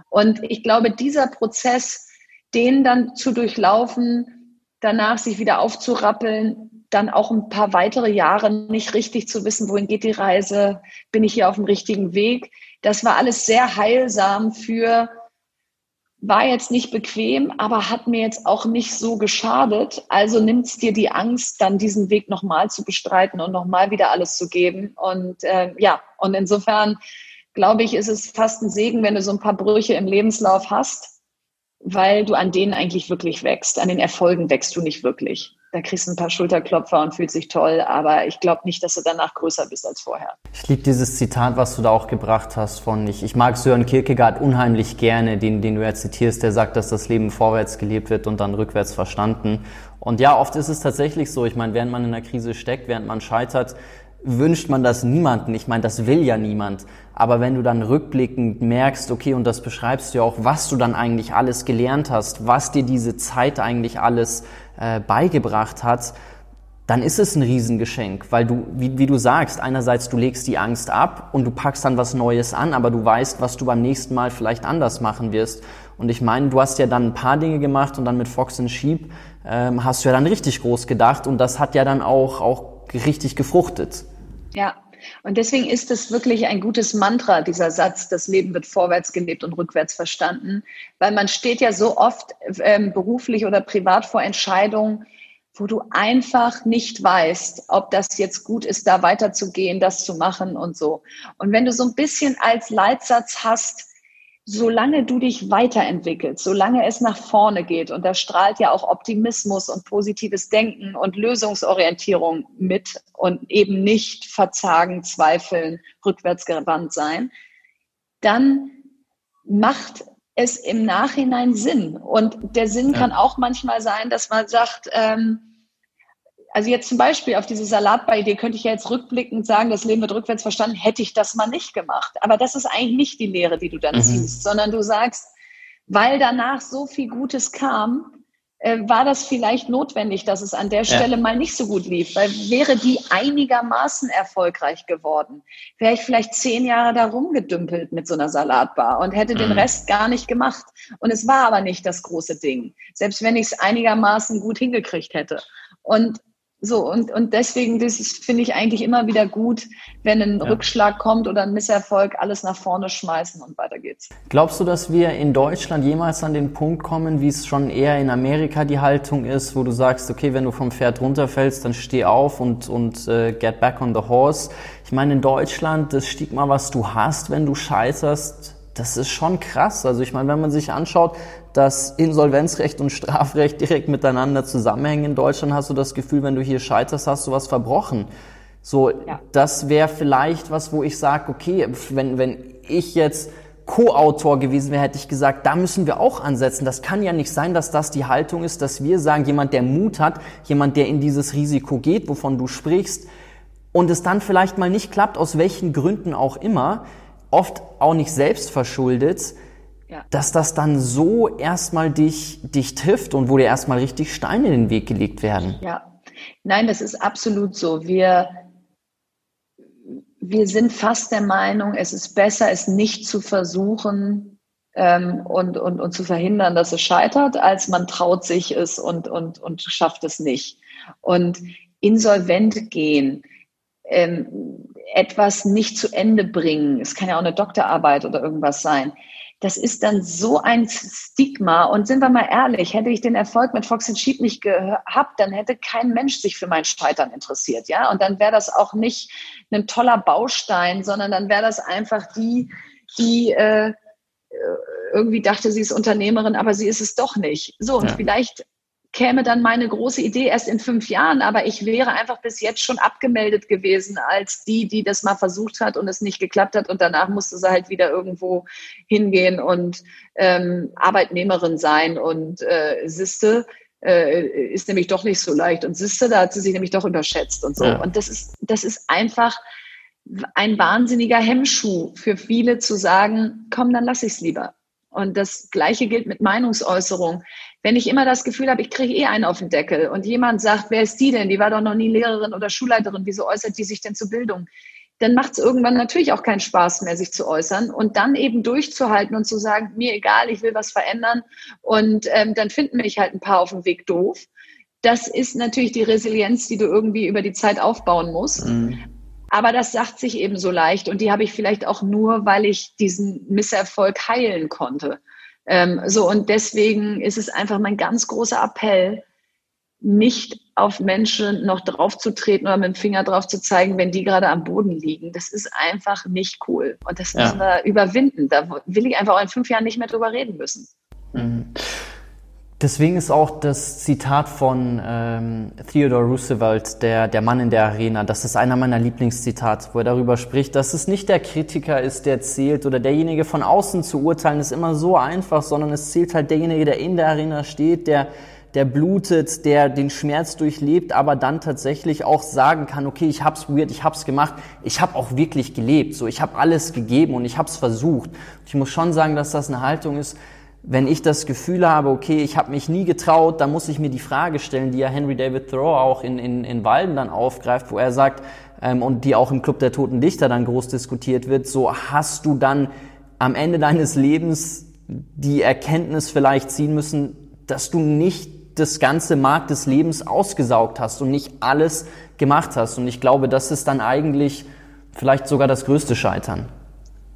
Und ich glaube, dieser Prozess, den dann zu durchlaufen, danach sich wieder aufzurappeln, dann auch ein paar weitere Jahre nicht richtig zu wissen, wohin geht die Reise, bin ich hier auf dem richtigen Weg. Das war alles sehr heilsam für, war jetzt nicht bequem, aber hat mir jetzt auch nicht so geschadet. Also nimmt es dir die Angst, dann diesen Weg nochmal zu bestreiten und nochmal wieder alles zu geben. Und äh, ja, und insofern glaube ich, ist es fast ein Segen, wenn du so ein paar Brüche im Lebenslauf hast weil du an denen eigentlich wirklich wächst. An den Erfolgen wächst du nicht wirklich. Da kriegst du ein paar Schulterklopfer und fühlt sich toll, aber ich glaube nicht, dass du danach größer bist als vorher. Ich liebe dieses Zitat, was du da auch gebracht hast von ich. Ich mag Sören Kierkegaard unheimlich gerne, den, den du ja zitierst, der sagt, dass das Leben vorwärts gelebt wird und dann rückwärts verstanden. Und ja, oft ist es tatsächlich so. Ich meine, während man in einer Krise steckt, während man scheitert, wünscht man das niemanden. Ich meine, das will ja niemand. Aber wenn du dann rückblickend merkst, okay, und das beschreibst du ja auch, was du dann eigentlich alles gelernt hast, was dir diese Zeit eigentlich alles äh, beigebracht hat, dann ist es ein Riesengeschenk, weil du, wie, wie, du sagst, einerseits du legst die Angst ab und du packst dann was Neues an, aber du weißt, was du beim nächsten Mal vielleicht anders machen wirst. Und ich meine, du hast ja dann ein paar Dinge gemacht und dann mit Fox and Sheep ähm, hast du ja dann richtig groß gedacht und das hat ja dann auch, auch richtig gefruchtet. Ja, und deswegen ist es wirklich ein gutes Mantra, dieser Satz, das Leben wird vorwärts gelebt und rückwärts verstanden, weil man steht ja so oft ähm, beruflich oder privat vor Entscheidungen, wo du einfach nicht weißt, ob das jetzt gut ist, da weiterzugehen, das zu machen und so. Und wenn du so ein bisschen als Leitsatz hast, solange du dich weiterentwickelst, solange es nach vorne geht, und da strahlt ja auch Optimismus und positives Denken und Lösungsorientierung mit und eben nicht verzagen, zweifeln, rückwärtsgewandt sein, dann macht es im Nachhinein Sinn. Und der Sinn ja. kann auch manchmal sein, dass man sagt, ähm, also jetzt zum Beispiel auf diese Salatbar-Idee könnte ich ja jetzt rückblickend sagen, das Leben wird rückwärts verstanden, hätte ich das mal nicht gemacht. Aber das ist eigentlich nicht die Lehre, die du dann mhm. ziehst, sondern du sagst, weil danach so viel Gutes kam, äh, war das vielleicht notwendig, dass es an der Stelle ja. mal nicht so gut lief, weil wäre die einigermaßen erfolgreich geworden, wäre ich vielleicht zehn Jahre da rumgedümpelt mit so einer Salatbar und hätte mhm. den Rest gar nicht gemacht. Und es war aber nicht das große Ding, selbst wenn ich es einigermaßen gut hingekriegt hätte. Und so, und, und deswegen, das finde ich eigentlich immer wieder gut, wenn ein ja. Rückschlag kommt oder ein Misserfolg, alles nach vorne schmeißen und weiter geht's. Glaubst du, dass wir in Deutschland jemals an den Punkt kommen, wie es schon eher in Amerika die Haltung ist, wo du sagst, okay, wenn du vom Pferd runterfällst, dann steh auf und, und uh, get back on the horse? Ich meine, in Deutschland, das Stigma, was du hast, wenn du scheiterst, das ist schon krass. Also ich meine, wenn man sich anschaut, dass Insolvenzrecht und Strafrecht direkt miteinander zusammenhängen in Deutschland, hast du das Gefühl, wenn du hier scheiterst, hast du was verbrochen. So, ja. das wäre vielleicht was, wo ich sage, okay, wenn, wenn ich jetzt Co-Autor gewesen wäre, hätte ich gesagt, da müssen wir auch ansetzen. Das kann ja nicht sein, dass das die Haltung ist, dass wir sagen, jemand, der Mut hat, jemand, der in dieses Risiko geht, wovon du sprichst, und es dann vielleicht mal nicht klappt, aus welchen Gründen auch immer, oft auch nicht selbst verschuldet, ja. dass das dann so erstmal dich, dich trifft und wo dir erstmal richtig Steine in den Weg gelegt werden. Ja, nein, das ist absolut so. Wir, wir sind fast der Meinung, es ist besser, es nicht zu versuchen ähm, und, und, und zu verhindern, dass es scheitert, als man traut sich es und, und, und schafft es nicht. Und insolvent gehen, ähm, etwas nicht zu Ende bringen. Es kann ja auch eine Doktorarbeit oder irgendwas sein. Das ist dann so ein Stigma. Und sind wir mal ehrlich, hätte ich den Erfolg mit Fox Sheep nicht gehabt, dann hätte kein Mensch sich für mein Scheitern interessiert. Ja, und dann wäre das auch nicht ein toller Baustein, sondern dann wäre das einfach die, die äh, irgendwie dachte, sie ist Unternehmerin, aber sie ist es doch nicht. So, und ja. vielleicht käme dann meine große Idee erst in fünf Jahren, aber ich wäre einfach bis jetzt schon abgemeldet gewesen als die, die das mal versucht hat und es nicht geklappt hat und danach musste sie halt wieder irgendwo hingehen und ähm, Arbeitnehmerin sein und äh, Siste äh, ist nämlich doch nicht so leicht und Siste, da hat sie sich nämlich doch überschätzt und so. Ja. Und das ist, das ist einfach ein wahnsinniger Hemmschuh für viele zu sagen, komm, dann lass ich es lieber. Und das Gleiche gilt mit Meinungsäußerung. Wenn ich immer das Gefühl habe, ich kriege eh einen auf den Deckel und jemand sagt, wer ist die denn? Die war doch noch nie Lehrerin oder Schulleiterin. Wieso äußert die sich denn zur Bildung? Dann macht es irgendwann natürlich auch keinen Spaß mehr, sich zu äußern und dann eben durchzuhalten und zu sagen, mir egal, ich will was verändern und ähm, dann finden mich halt ein paar auf dem Weg doof. Das ist natürlich die Resilienz, die du irgendwie über die Zeit aufbauen musst. Mhm. Aber das sagt sich eben so leicht und die habe ich vielleicht auch nur, weil ich diesen Misserfolg heilen konnte. Ähm, so, und deswegen ist es einfach mein ganz großer Appell, nicht auf Menschen noch draufzutreten oder mit dem Finger drauf zu zeigen, wenn die gerade am Boden liegen. Das ist einfach nicht cool. Und das ja. müssen wir überwinden. Da will ich einfach auch in fünf Jahren nicht mehr drüber reden müssen. Mhm. Deswegen ist auch das Zitat von ähm, Theodore Roosevelt, der, der Mann in der Arena, das ist einer meiner Lieblingszitate, wo er darüber spricht, dass es nicht der Kritiker ist, der zählt oder derjenige von außen zu urteilen, ist immer so einfach, sondern es zählt halt derjenige, der in der Arena steht, der, der blutet, der den Schmerz durchlebt, aber dann tatsächlich auch sagen kann, okay, ich hab's weird, ich hab's gemacht, ich habe auch wirklich gelebt, so ich habe alles gegeben und ich hab's versucht. Ich muss schon sagen, dass das eine Haltung ist, wenn ich das Gefühl habe, okay, ich habe mich nie getraut, dann muss ich mir die Frage stellen, die ja Henry David Thoreau auch in, in, in Walden dann aufgreift, wo er sagt, ähm, und die auch im Club der Toten Dichter dann groß diskutiert wird, so hast du dann am Ende deines Lebens die Erkenntnis vielleicht ziehen müssen, dass du nicht das ganze Markt des Lebens ausgesaugt hast und nicht alles gemacht hast. Und ich glaube, das ist dann eigentlich vielleicht sogar das größte Scheitern.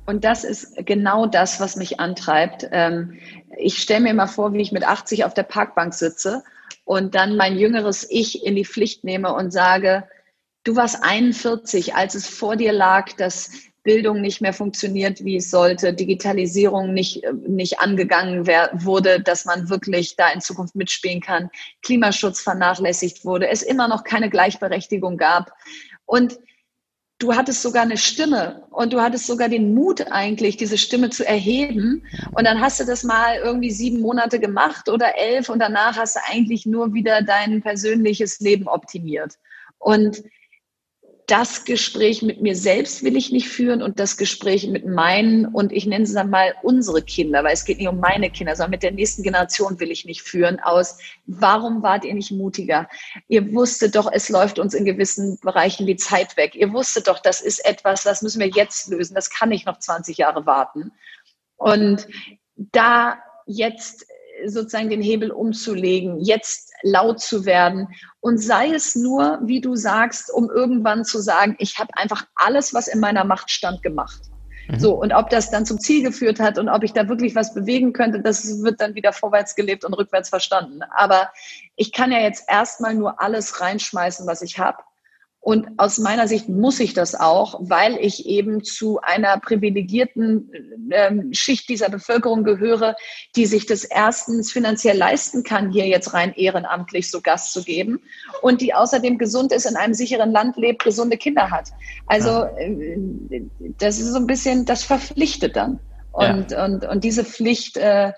Und das ist genau das, was mich antreibt. Ähm, ich stelle mir immer vor, wie ich mit 80 auf der Parkbank sitze und dann mein jüngeres Ich in die Pflicht nehme und sage, du warst 41, als es vor dir lag, dass Bildung nicht mehr funktioniert, wie es sollte, Digitalisierung nicht, nicht angegangen wurde, dass man wirklich da in Zukunft mitspielen kann, Klimaschutz vernachlässigt wurde, es immer noch keine Gleichberechtigung gab. Und du hattest sogar eine Stimme und du hattest sogar den Mut eigentlich, diese Stimme zu erheben. Und dann hast du das mal irgendwie sieben Monate gemacht oder elf und danach hast du eigentlich nur wieder dein persönliches Leben optimiert. Und das Gespräch mit mir selbst will ich nicht führen und das Gespräch mit meinen und ich nenne es dann mal unsere Kinder, weil es geht nicht um meine Kinder, sondern mit der nächsten Generation will ich nicht führen aus, warum wart ihr nicht mutiger? Ihr wusstet doch, es läuft uns in gewissen Bereichen die Zeit weg. Ihr wusstet doch, das ist etwas, das müssen wir jetzt lösen, das kann nicht noch 20 Jahre warten. Und da jetzt sozusagen den Hebel umzulegen, jetzt laut zu werden und sei es nur, wie du sagst, um irgendwann zu sagen, ich habe einfach alles, was in meiner Macht stand, gemacht. Mhm. So, und ob das dann zum Ziel geführt hat und ob ich da wirklich was bewegen könnte, das wird dann wieder vorwärts gelebt und rückwärts verstanden. Aber ich kann ja jetzt erstmal nur alles reinschmeißen, was ich habe und aus meiner Sicht muss ich das auch, weil ich eben zu einer privilegierten ähm, Schicht dieser Bevölkerung gehöre, die sich das erstens finanziell leisten kann, hier jetzt rein ehrenamtlich so Gast zu geben und die außerdem gesund ist, in einem sicheren Land lebt, gesunde Kinder hat. Also äh, das ist so ein bisschen, das verpflichtet dann. Und, ja. und, und diese Pflicht, äh,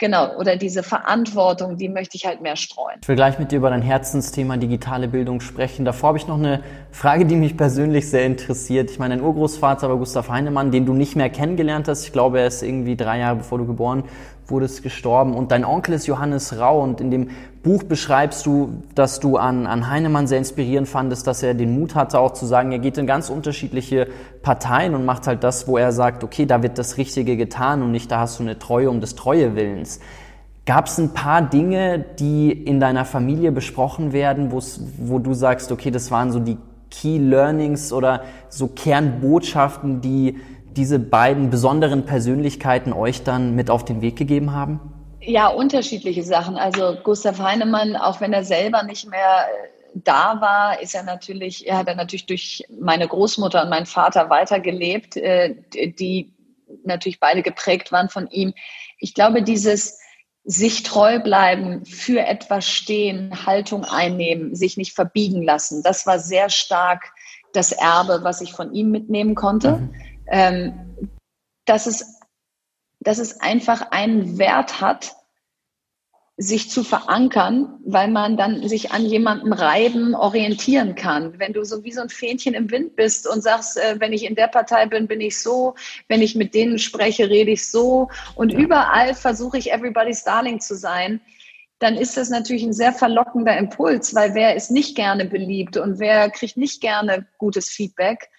Genau, oder diese Verantwortung, die möchte ich halt mehr streuen. Ich will gleich mit dir über dein Herzensthema digitale Bildung sprechen. Davor habe ich noch eine Frage, die mich persönlich sehr interessiert. Ich meine, dein Urgroßvater war Gustav Heinemann, den du nicht mehr kennengelernt hast. Ich glaube, er ist irgendwie drei Jahre bevor du geboren wurdest gestorben. Und dein Onkel ist Johannes Rau. Und in dem Buch beschreibst du, dass du an, an Heinemann sehr inspirierend fandest, dass er den Mut hatte, auch zu sagen, er geht in ganz unterschiedliche Parteien und macht halt das, wo er sagt, okay, da wird das Richtige getan und nicht, da hast du eine Treue um des Treuewillens. Gab es ein paar Dinge, die in deiner Familie besprochen werden, wo du sagst, okay, das waren so die Key Learnings oder so Kernbotschaften, die diese beiden besonderen Persönlichkeiten euch dann mit auf den Weg gegeben haben? Ja, unterschiedliche Sachen. Also Gustav Heinemann, auch wenn er selber nicht mehr äh, da war, ist er natürlich, er hat er natürlich durch meine Großmutter und meinen Vater weitergelebt, äh, die natürlich beide geprägt waren von ihm. Ich glaube, dieses sich treu bleiben, für etwas stehen, Haltung einnehmen, sich nicht verbiegen lassen, das war sehr stark das Erbe, was ich von ihm mitnehmen konnte. Mhm ähm, dass, es, dass es einfach einen Wert hat, sich zu verankern, weil man dann sich an jemandem reiben, orientieren kann. Wenn du so wie so ein Fähnchen im Wind bist und sagst, äh, wenn ich in der Partei bin, bin ich so, wenn ich mit denen spreche, rede ich so und ja. überall versuche ich everybody's darling zu sein, dann ist das natürlich ein sehr verlockender Impuls, weil wer ist nicht gerne beliebt und wer kriegt nicht gerne gutes Feedback.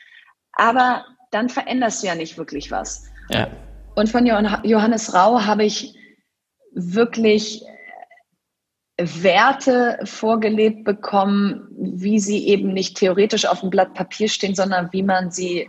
Aber dann veränderst du ja nicht wirklich was. Ja. Und von Johannes Rau habe ich wirklich Werte vorgelebt bekommen, wie sie eben nicht theoretisch auf dem Blatt Papier stehen, sondern wie man sie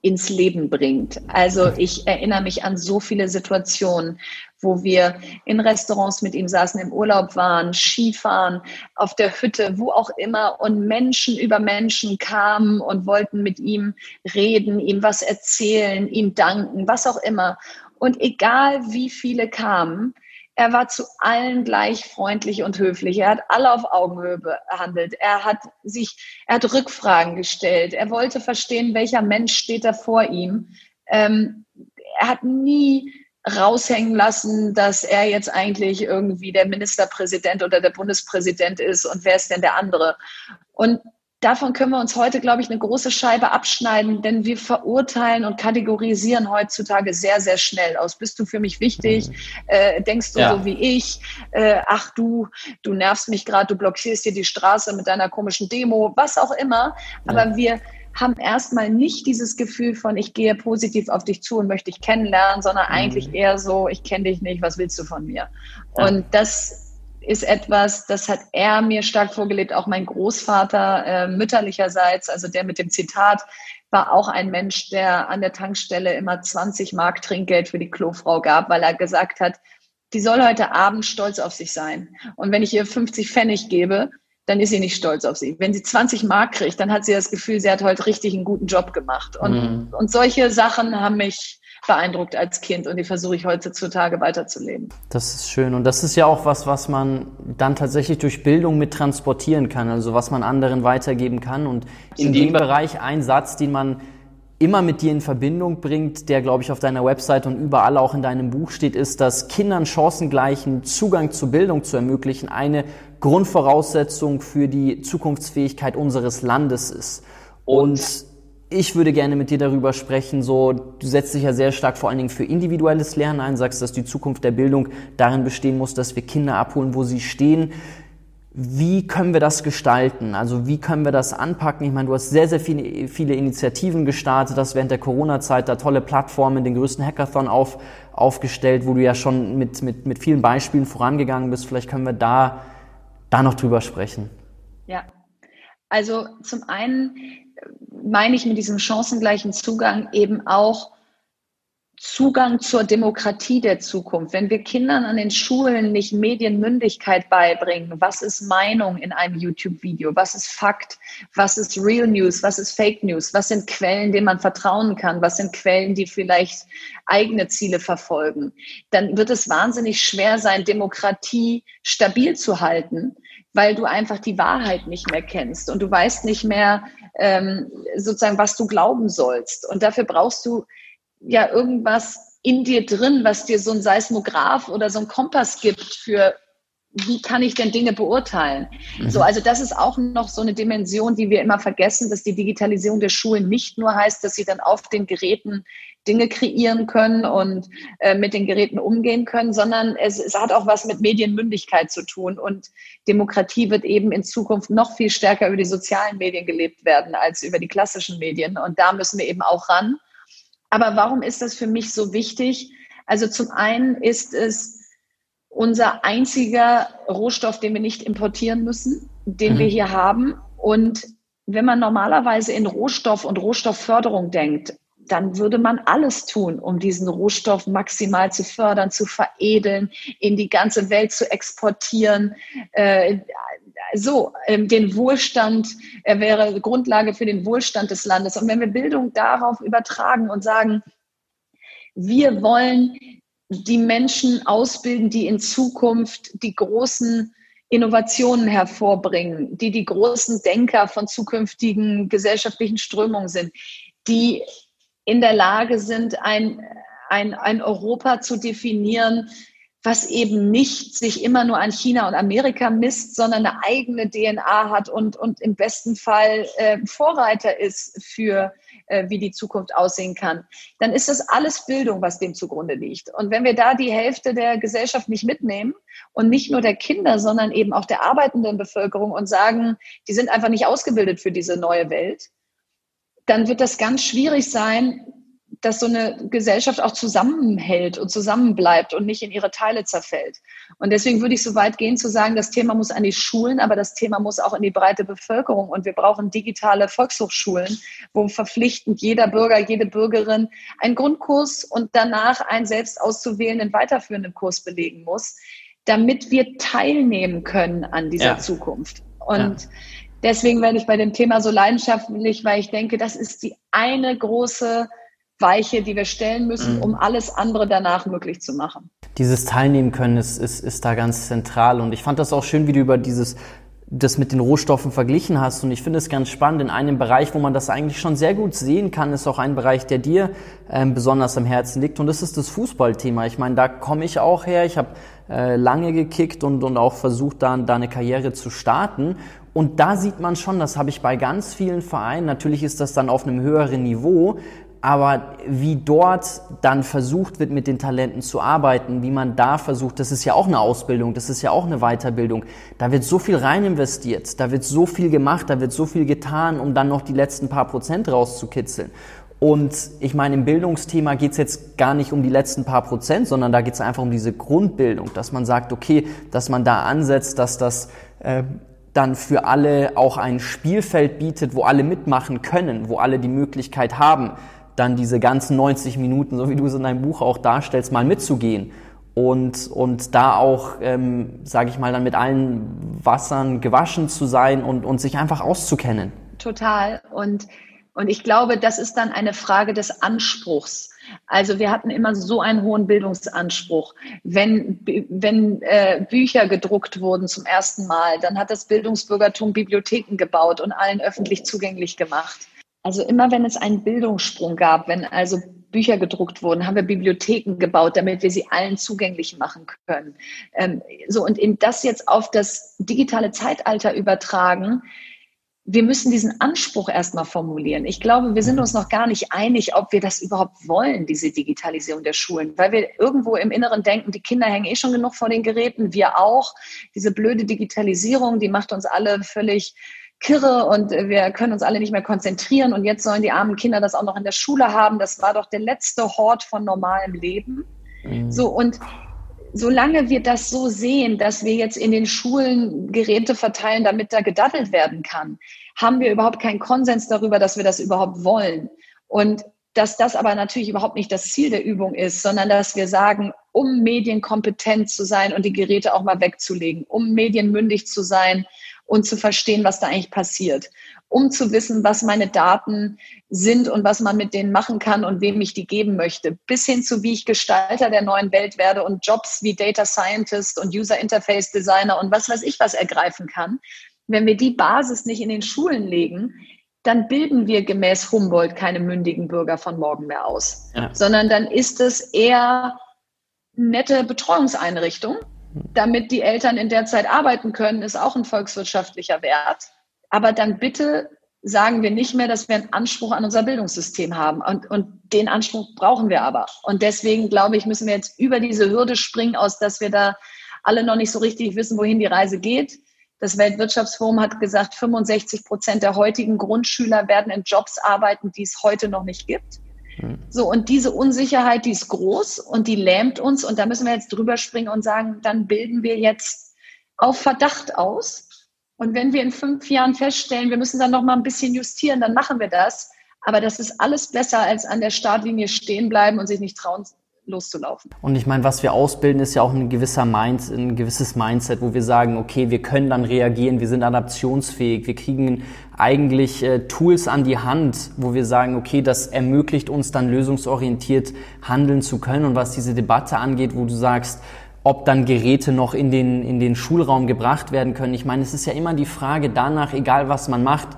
ins Leben bringt. Also ich erinnere mich an so viele Situationen, wo wir in Restaurants mit ihm saßen, im Urlaub waren, Skifahren, auf der Hütte, wo auch immer und Menschen über Menschen kamen und wollten mit ihm reden, ihm was erzählen, ihm danken, was auch immer. Und egal wie viele kamen, er war zu allen gleich freundlich und höflich. Er hat alle auf Augenhöhe behandelt. Er hat sich, er hat Rückfragen gestellt. Er wollte verstehen, welcher Mensch steht da vor ihm. Ähm, er hat nie raushängen lassen, dass er jetzt eigentlich irgendwie der Ministerpräsident oder der Bundespräsident ist und wer ist denn der andere? Und davon können wir uns heute, glaube ich, eine große Scheibe abschneiden, denn wir verurteilen und kategorisieren heutzutage sehr, sehr schnell aus. Bist du für mich wichtig? Mhm. Äh, denkst du ja. so wie ich? Äh, ach du, du nervst mich gerade, du blockierst dir die Straße mit deiner komischen Demo, was auch immer. Aber ja. wir haben erstmal nicht dieses Gefühl von, ich gehe positiv auf dich zu und möchte dich kennenlernen, sondern mhm. eigentlich eher so, ich kenne dich nicht, was willst du von mir? Ja. Und das ist etwas, das hat er mir stark vorgelebt, auch mein Großvater äh, mütterlicherseits, also der mit dem Zitat, war auch ein Mensch, der an der Tankstelle immer 20 Mark Trinkgeld für die Klofrau gab, weil er gesagt hat, die soll heute Abend stolz auf sich sein. Und wenn ich ihr 50 Pfennig gebe, dann ist sie nicht stolz auf sie. Wenn sie 20 Mark kriegt, dann hat sie das Gefühl, sie hat heute richtig einen guten Job gemacht. Und, mhm. und solche Sachen haben mich beeindruckt als Kind und die versuche ich heutzutage weiterzuleben. Das ist schön und das ist ja auch was, was man dann tatsächlich durch Bildung mit transportieren kann, also was man anderen weitergeben kann und in, in dem Bereich ein Satz, den man immer mit dir in Verbindung bringt, der, glaube ich, auf deiner Website und überall auch in deinem Buch steht, ist, dass Kindern chancengleichen Zugang zu Bildung zu ermöglichen eine Grundvoraussetzung für die Zukunftsfähigkeit unseres Landes ist. Und ich würde gerne mit dir darüber sprechen, so, du setzt dich ja sehr stark vor allen Dingen für individuelles Lernen ein, sagst, dass die Zukunft der Bildung darin bestehen muss, dass wir Kinder abholen, wo sie stehen. Wie können wir das gestalten? Also wie können wir das anpacken? Ich meine, du hast sehr, sehr viele, viele Initiativen gestartet, hast während der Corona-Zeit da tolle Plattformen, den größten Hackathon auf, aufgestellt, wo du ja schon mit, mit, mit vielen Beispielen vorangegangen bist. Vielleicht können wir da, da noch drüber sprechen. Ja, also zum einen meine ich mit diesem chancengleichen Zugang eben auch Zugang zur Demokratie der Zukunft. Wenn wir Kindern an den Schulen nicht Medienmündigkeit beibringen, was ist Meinung in einem YouTube-Video, was ist Fakt, was ist Real News, was ist Fake News, was sind Quellen, denen man vertrauen kann, was sind Quellen, die vielleicht eigene Ziele verfolgen, dann wird es wahnsinnig schwer sein, Demokratie stabil zu halten, weil du einfach die Wahrheit nicht mehr kennst und du weißt nicht mehr ähm, sozusagen, was du glauben sollst. Und dafür brauchst du ja irgendwas in dir drin, was dir so ein Seismograph oder so ein Kompass gibt für wie kann ich denn Dinge beurteilen? Mhm. So, also das ist auch noch so eine Dimension, die wir immer vergessen, dass die Digitalisierung der Schulen nicht nur heißt, dass sie dann auf den Geräten Dinge kreieren können und äh, mit den Geräten umgehen können, sondern es, es hat auch was mit Medienmündigkeit zu tun. Und Demokratie wird eben in Zukunft noch viel stärker über die sozialen Medien gelebt werden als über die klassischen Medien. Und da müssen wir eben auch ran. Aber warum ist das für mich so wichtig? Also zum einen ist es unser einziger Rohstoff, den wir nicht importieren müssen, den mhm. wir hier haben. Und wenn man normalerweise in Rohstoff und Rohstoffförderung denkt, dann würde man alles tun, um diesen Rohstoff maximal zu fördern, zu veredeln, in die ganze Welt zu exportieren. Äh, so, ähm, den Wohlstand er wäre Grundlage für den Wohlstand des Landes. Und wenn wir Bildung darauf übertragen und sagen, wir wollen die Menschen ausbilden, die in Zukunft die großen Innovationen hervorbringen, die die großen Denker von zukünftigen gesellschaftlichen Strömungen sind, die in der Lage sind, ein, ein, ein Europa zu definieren, was eben nicht sich immer nur an China und Amerika misst, sondern eine eigene DNA hat und, und im besten Fall äh, Vorreiter ist für äh, wie die Zukunft aussehen kann, dann ist das alles Bildung, was dem zugrunde liegt. Und wenn wir da die Hälfte der Gesellschaft nicht mitnehmen und nicht nur der Kinder, sondern eben auch der arbeitenden Bevölkerung und sagen, die sind einfach nicht ausgebildet für diese neue Welt, dann wird das ganz schwierig sein, dass so eine Gesellschaft auch zusammenhält und zusammenbleibt und nicht in ihre Teile zerfällt. Und deswegen würde ich so weit gehen zu sagen, das Thema muss an die Schulen, aber das Thema muss auch in die breite Bevölkerung. Und wir brauchen digitale Volkshochschulen, wo verpflichtend jeder Bürger, jede Bürgerin einen Grundkurs und danach einen selbst auszuwählenden weiterführenden Kurs belegen muss, damit wir teilnehmen können an dieser ja. Zukunft. Und ja deswegen werde ich bei dem Thema so leidenschaftlich, weil ich denke, das ist die eine große Weiche, die wir stellen müssen, mhm. um alles andere danach möglich zu machen. Dieses Teilnehmen können ist, ist, ist da ganz zentral. Und ich fand das auch schön, wie du über dieses das mit den Rohstoffen verglichen hast. Und ich finde es ganz spannend. In einem Bereich, wo man das eigentlich schon sehr gut sehen kann, ist auch ein Bereich, der dir ähm, besonders am Herzen liegt. Und das ist das Fußballthema. Ich meine, da komme ich auch her. Ich habe äh, lange gekickt und, und auch versucht, da, da eine Karriere zu starten. Und da sieht man schon, das habe ich bei ganz vielen Vereinen, natürlich ist das dann auf einem höheren Niveau, aber wie dort dann versucht wird, mit den Talenten zu arbeiten, wie man da versucht, das ist ja auch eine Ausbildung, das ist ja auch eine Weiterbildung. Da wird so viel rein investiert, da wird so viel gemacht, da wird so viel getan, um dann noch die letzten paar Prozent rauszukitzeln. Und ich meine, im Bildungsthema geht es jetzt gar nicht um die letzten paar Prozent, sondern da geht es einfach um diese Grundbildung, dass man sagt, okay, dass man da ansetzt, dass das äh, dann für alle auch ein Spielfeld bietet, wo alle mitmachen können, wo alle die Möglichkeit haben, dann diese ganzen 90 Minuten, so wie du es in deinem Buch auch darstellst, mal mitzugehen und, und da auch, ähm, sage ich mal, dann mit allen Wassern gewaschen zu sein und, und sich einfach auszukennen. Total. Und, und ich glaube, das ist dann eine Frage des Anspruchs. Also wir hatten immer so einen hohen Bildungsanspruch. Wenn, wenn äh, Bücher gedruckt wurden zum ersten Mal, dann hat das Bildungsbürgertum Bibliotheken gebaut und allen öffentlich zugänglich gemacht. Also immer wenn es einen Bildungssprung gab, wenn also Bücher gedruckt wurden, haben wir Bibliotheken gebaut, damit wir sie allen zugänglich machen können. Ähm, so und in das jetzt auf das digitale Zeitalter übertragen, wir müssen diesen Anspruch erstmal formulieren. Ich glaube, wir sind uns noch gar nicht einig, ob wir das überhaupt wollen, diese Digitalisierung der Schulen, weil wir irgendwo im Inneren denken, die Kinder hängen eh schon genug vor den Geräten, wir auch. Diese blöde Digitalisierung, die macht uns alle völlig kirre und wir können uns alle nicht mehr konzentrieren und jetzt sollen die armen Kinder das auch noch in der Schule haben. Das war doch der letzte Hort von normalem Leben. Mhm. So und solange wir das so sehen, dass wir jetzt in den Schulen Geräte verteilen, damit da gedattelt werden kann, haben wir überhaupt keinen Konsens darüber, dass wir das überhaupt wollen. Und dass das aber natürlich überhaupt nicht das Ziel der Übung ist, sondern dass wir sagen, um medienkompetent zu sein und die Geräte auch mal wegzulegen, um medienmündig zu sein und zu verstehen, was da eigentlich passiert um zu wissen, was meine Daten sind und was man mit denen machen kann und wem ich die geben möchte, bis hin zu, wie ich Gestalter der neuen Welt werde und Jobs wie Data Scientist und User Interface Designer und was weiß ich was ergreifen kann. Wenn wir die Basis nicht in den Schulen legen, dann bilden wir gemäß Humboldt keine mündigen Bürger von morgen mehr aus, ja. sondern dann ist es eher nette Betreuungseinrichtung, damit die Eltern in der Zeit arbeiten können, ist auch ein volkswirtschaftlicher Wert. Aber dann bitte sagen wir nicht mehr, dass wir einen Anspruch an unser Bildungssystem haben. Und, und den Anspruch brauchen wir aber. Und deswegen, glaube ich, müssen wir jetzt über diese Hürde springen, aus dass wir da alle noch nicht so richtig wissen, wohin die Reise geht. Das Weltwirtschaftsforum hat gesagt, 65 Prozent der heutigen Grundschüler werden in Jobs arbeiten, die es heute noch nicht gibt. So, und diese Unsicherheit, die ist groß und die lähmt uns. Und da müssen wir jetzt drüber springen und sagen, dann bilden wir jetzt auf Verdacht aus und wenn wir in fünf Jahren feststellen, wir müssen dann noch mal ein bisschen justieren, dann machen wir das. Aber das ist alles besser, als an der Startlinie stehen bleiben und sich nicht trauen, loszulaufen. Und ich meine, was wir ausbilden, ist ja auch ein gewisser Mind, ein gewisses Mindset, wo wir sagen, okay, wir können dann reagieren, wir sind adaptionsfähig, wir kriegen eigentlich äh, Tools an die Hand, wo wir sagen, okay, das ermöglicht uns dann lösungsorientiert handeln zu können. Und was diese Debatte angeht, wo du sagst, ob dann Geräte noch in den, in den Schulraum gebracht werden können. Ich meine, es ist ja immer die Frage danach, egal was man macht,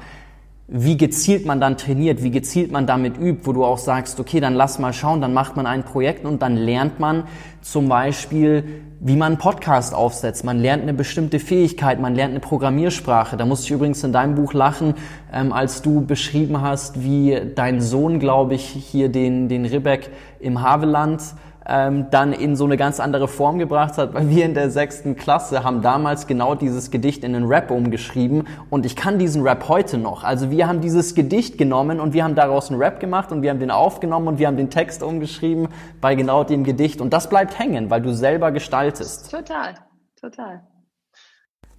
wie gezielt man dann trainiert, wie gezielt man damit übt, wo du auch sagst, okay, dann lass mal schauen, dann macht man ein Projekt und dann lernt man zum Beispiel, wie man einen Podcast aufsetzt. Man lernt eine bestimmte Fähigkeit, man lernt eine Programmiersprache. Da musste ich übrigens in deinem Buch lachen, ähm, als du beschrieben hast, wie dein Sohn, glaube ich, hier den, den Ribbeck im Haveland ähm, dann in so eine ganz andere Form gebracht hat, weil wir in der sechsten Klasse haben damals genau dieses Gedicht in einen Rap umgeschrieben und ich kann diesen Rap heute noch. Also wir haben dieses Gedicht genommen und wir haben daraus einen Rap gemacht und wir haben den aufgenommen und wir haben den Text umgeschrieben bei genau dem Gedicht und das bleibt hängen, weil du selber gestaltest. Total, total.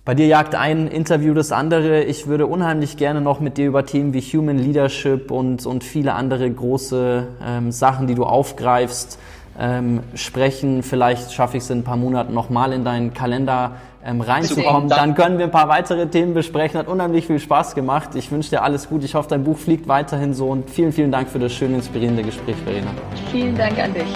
Bei dir jagt ein Interview das andere. Ich würde unheimlich gerne noch mit dir über Themen wie Human Leadership und, und viele andere große ähm, Sachen, die du aufgreifst, ähm, sprechen. Vielleicht schaffe ich es in ein paar Monaten nochmal in deinen Kalender ähm, reinzukommen. Dann können wir ein paar weitere Themen besprechen. Hat unheimlich viel Spaß gemacht. Ich wünsche dir alles gut. Ich hoffe, dein Buch fliegt weiterhin so. Und vielen, vielen Dank für das schöne, inspirierende Gespräch, Verena. Vielen Dank an dich.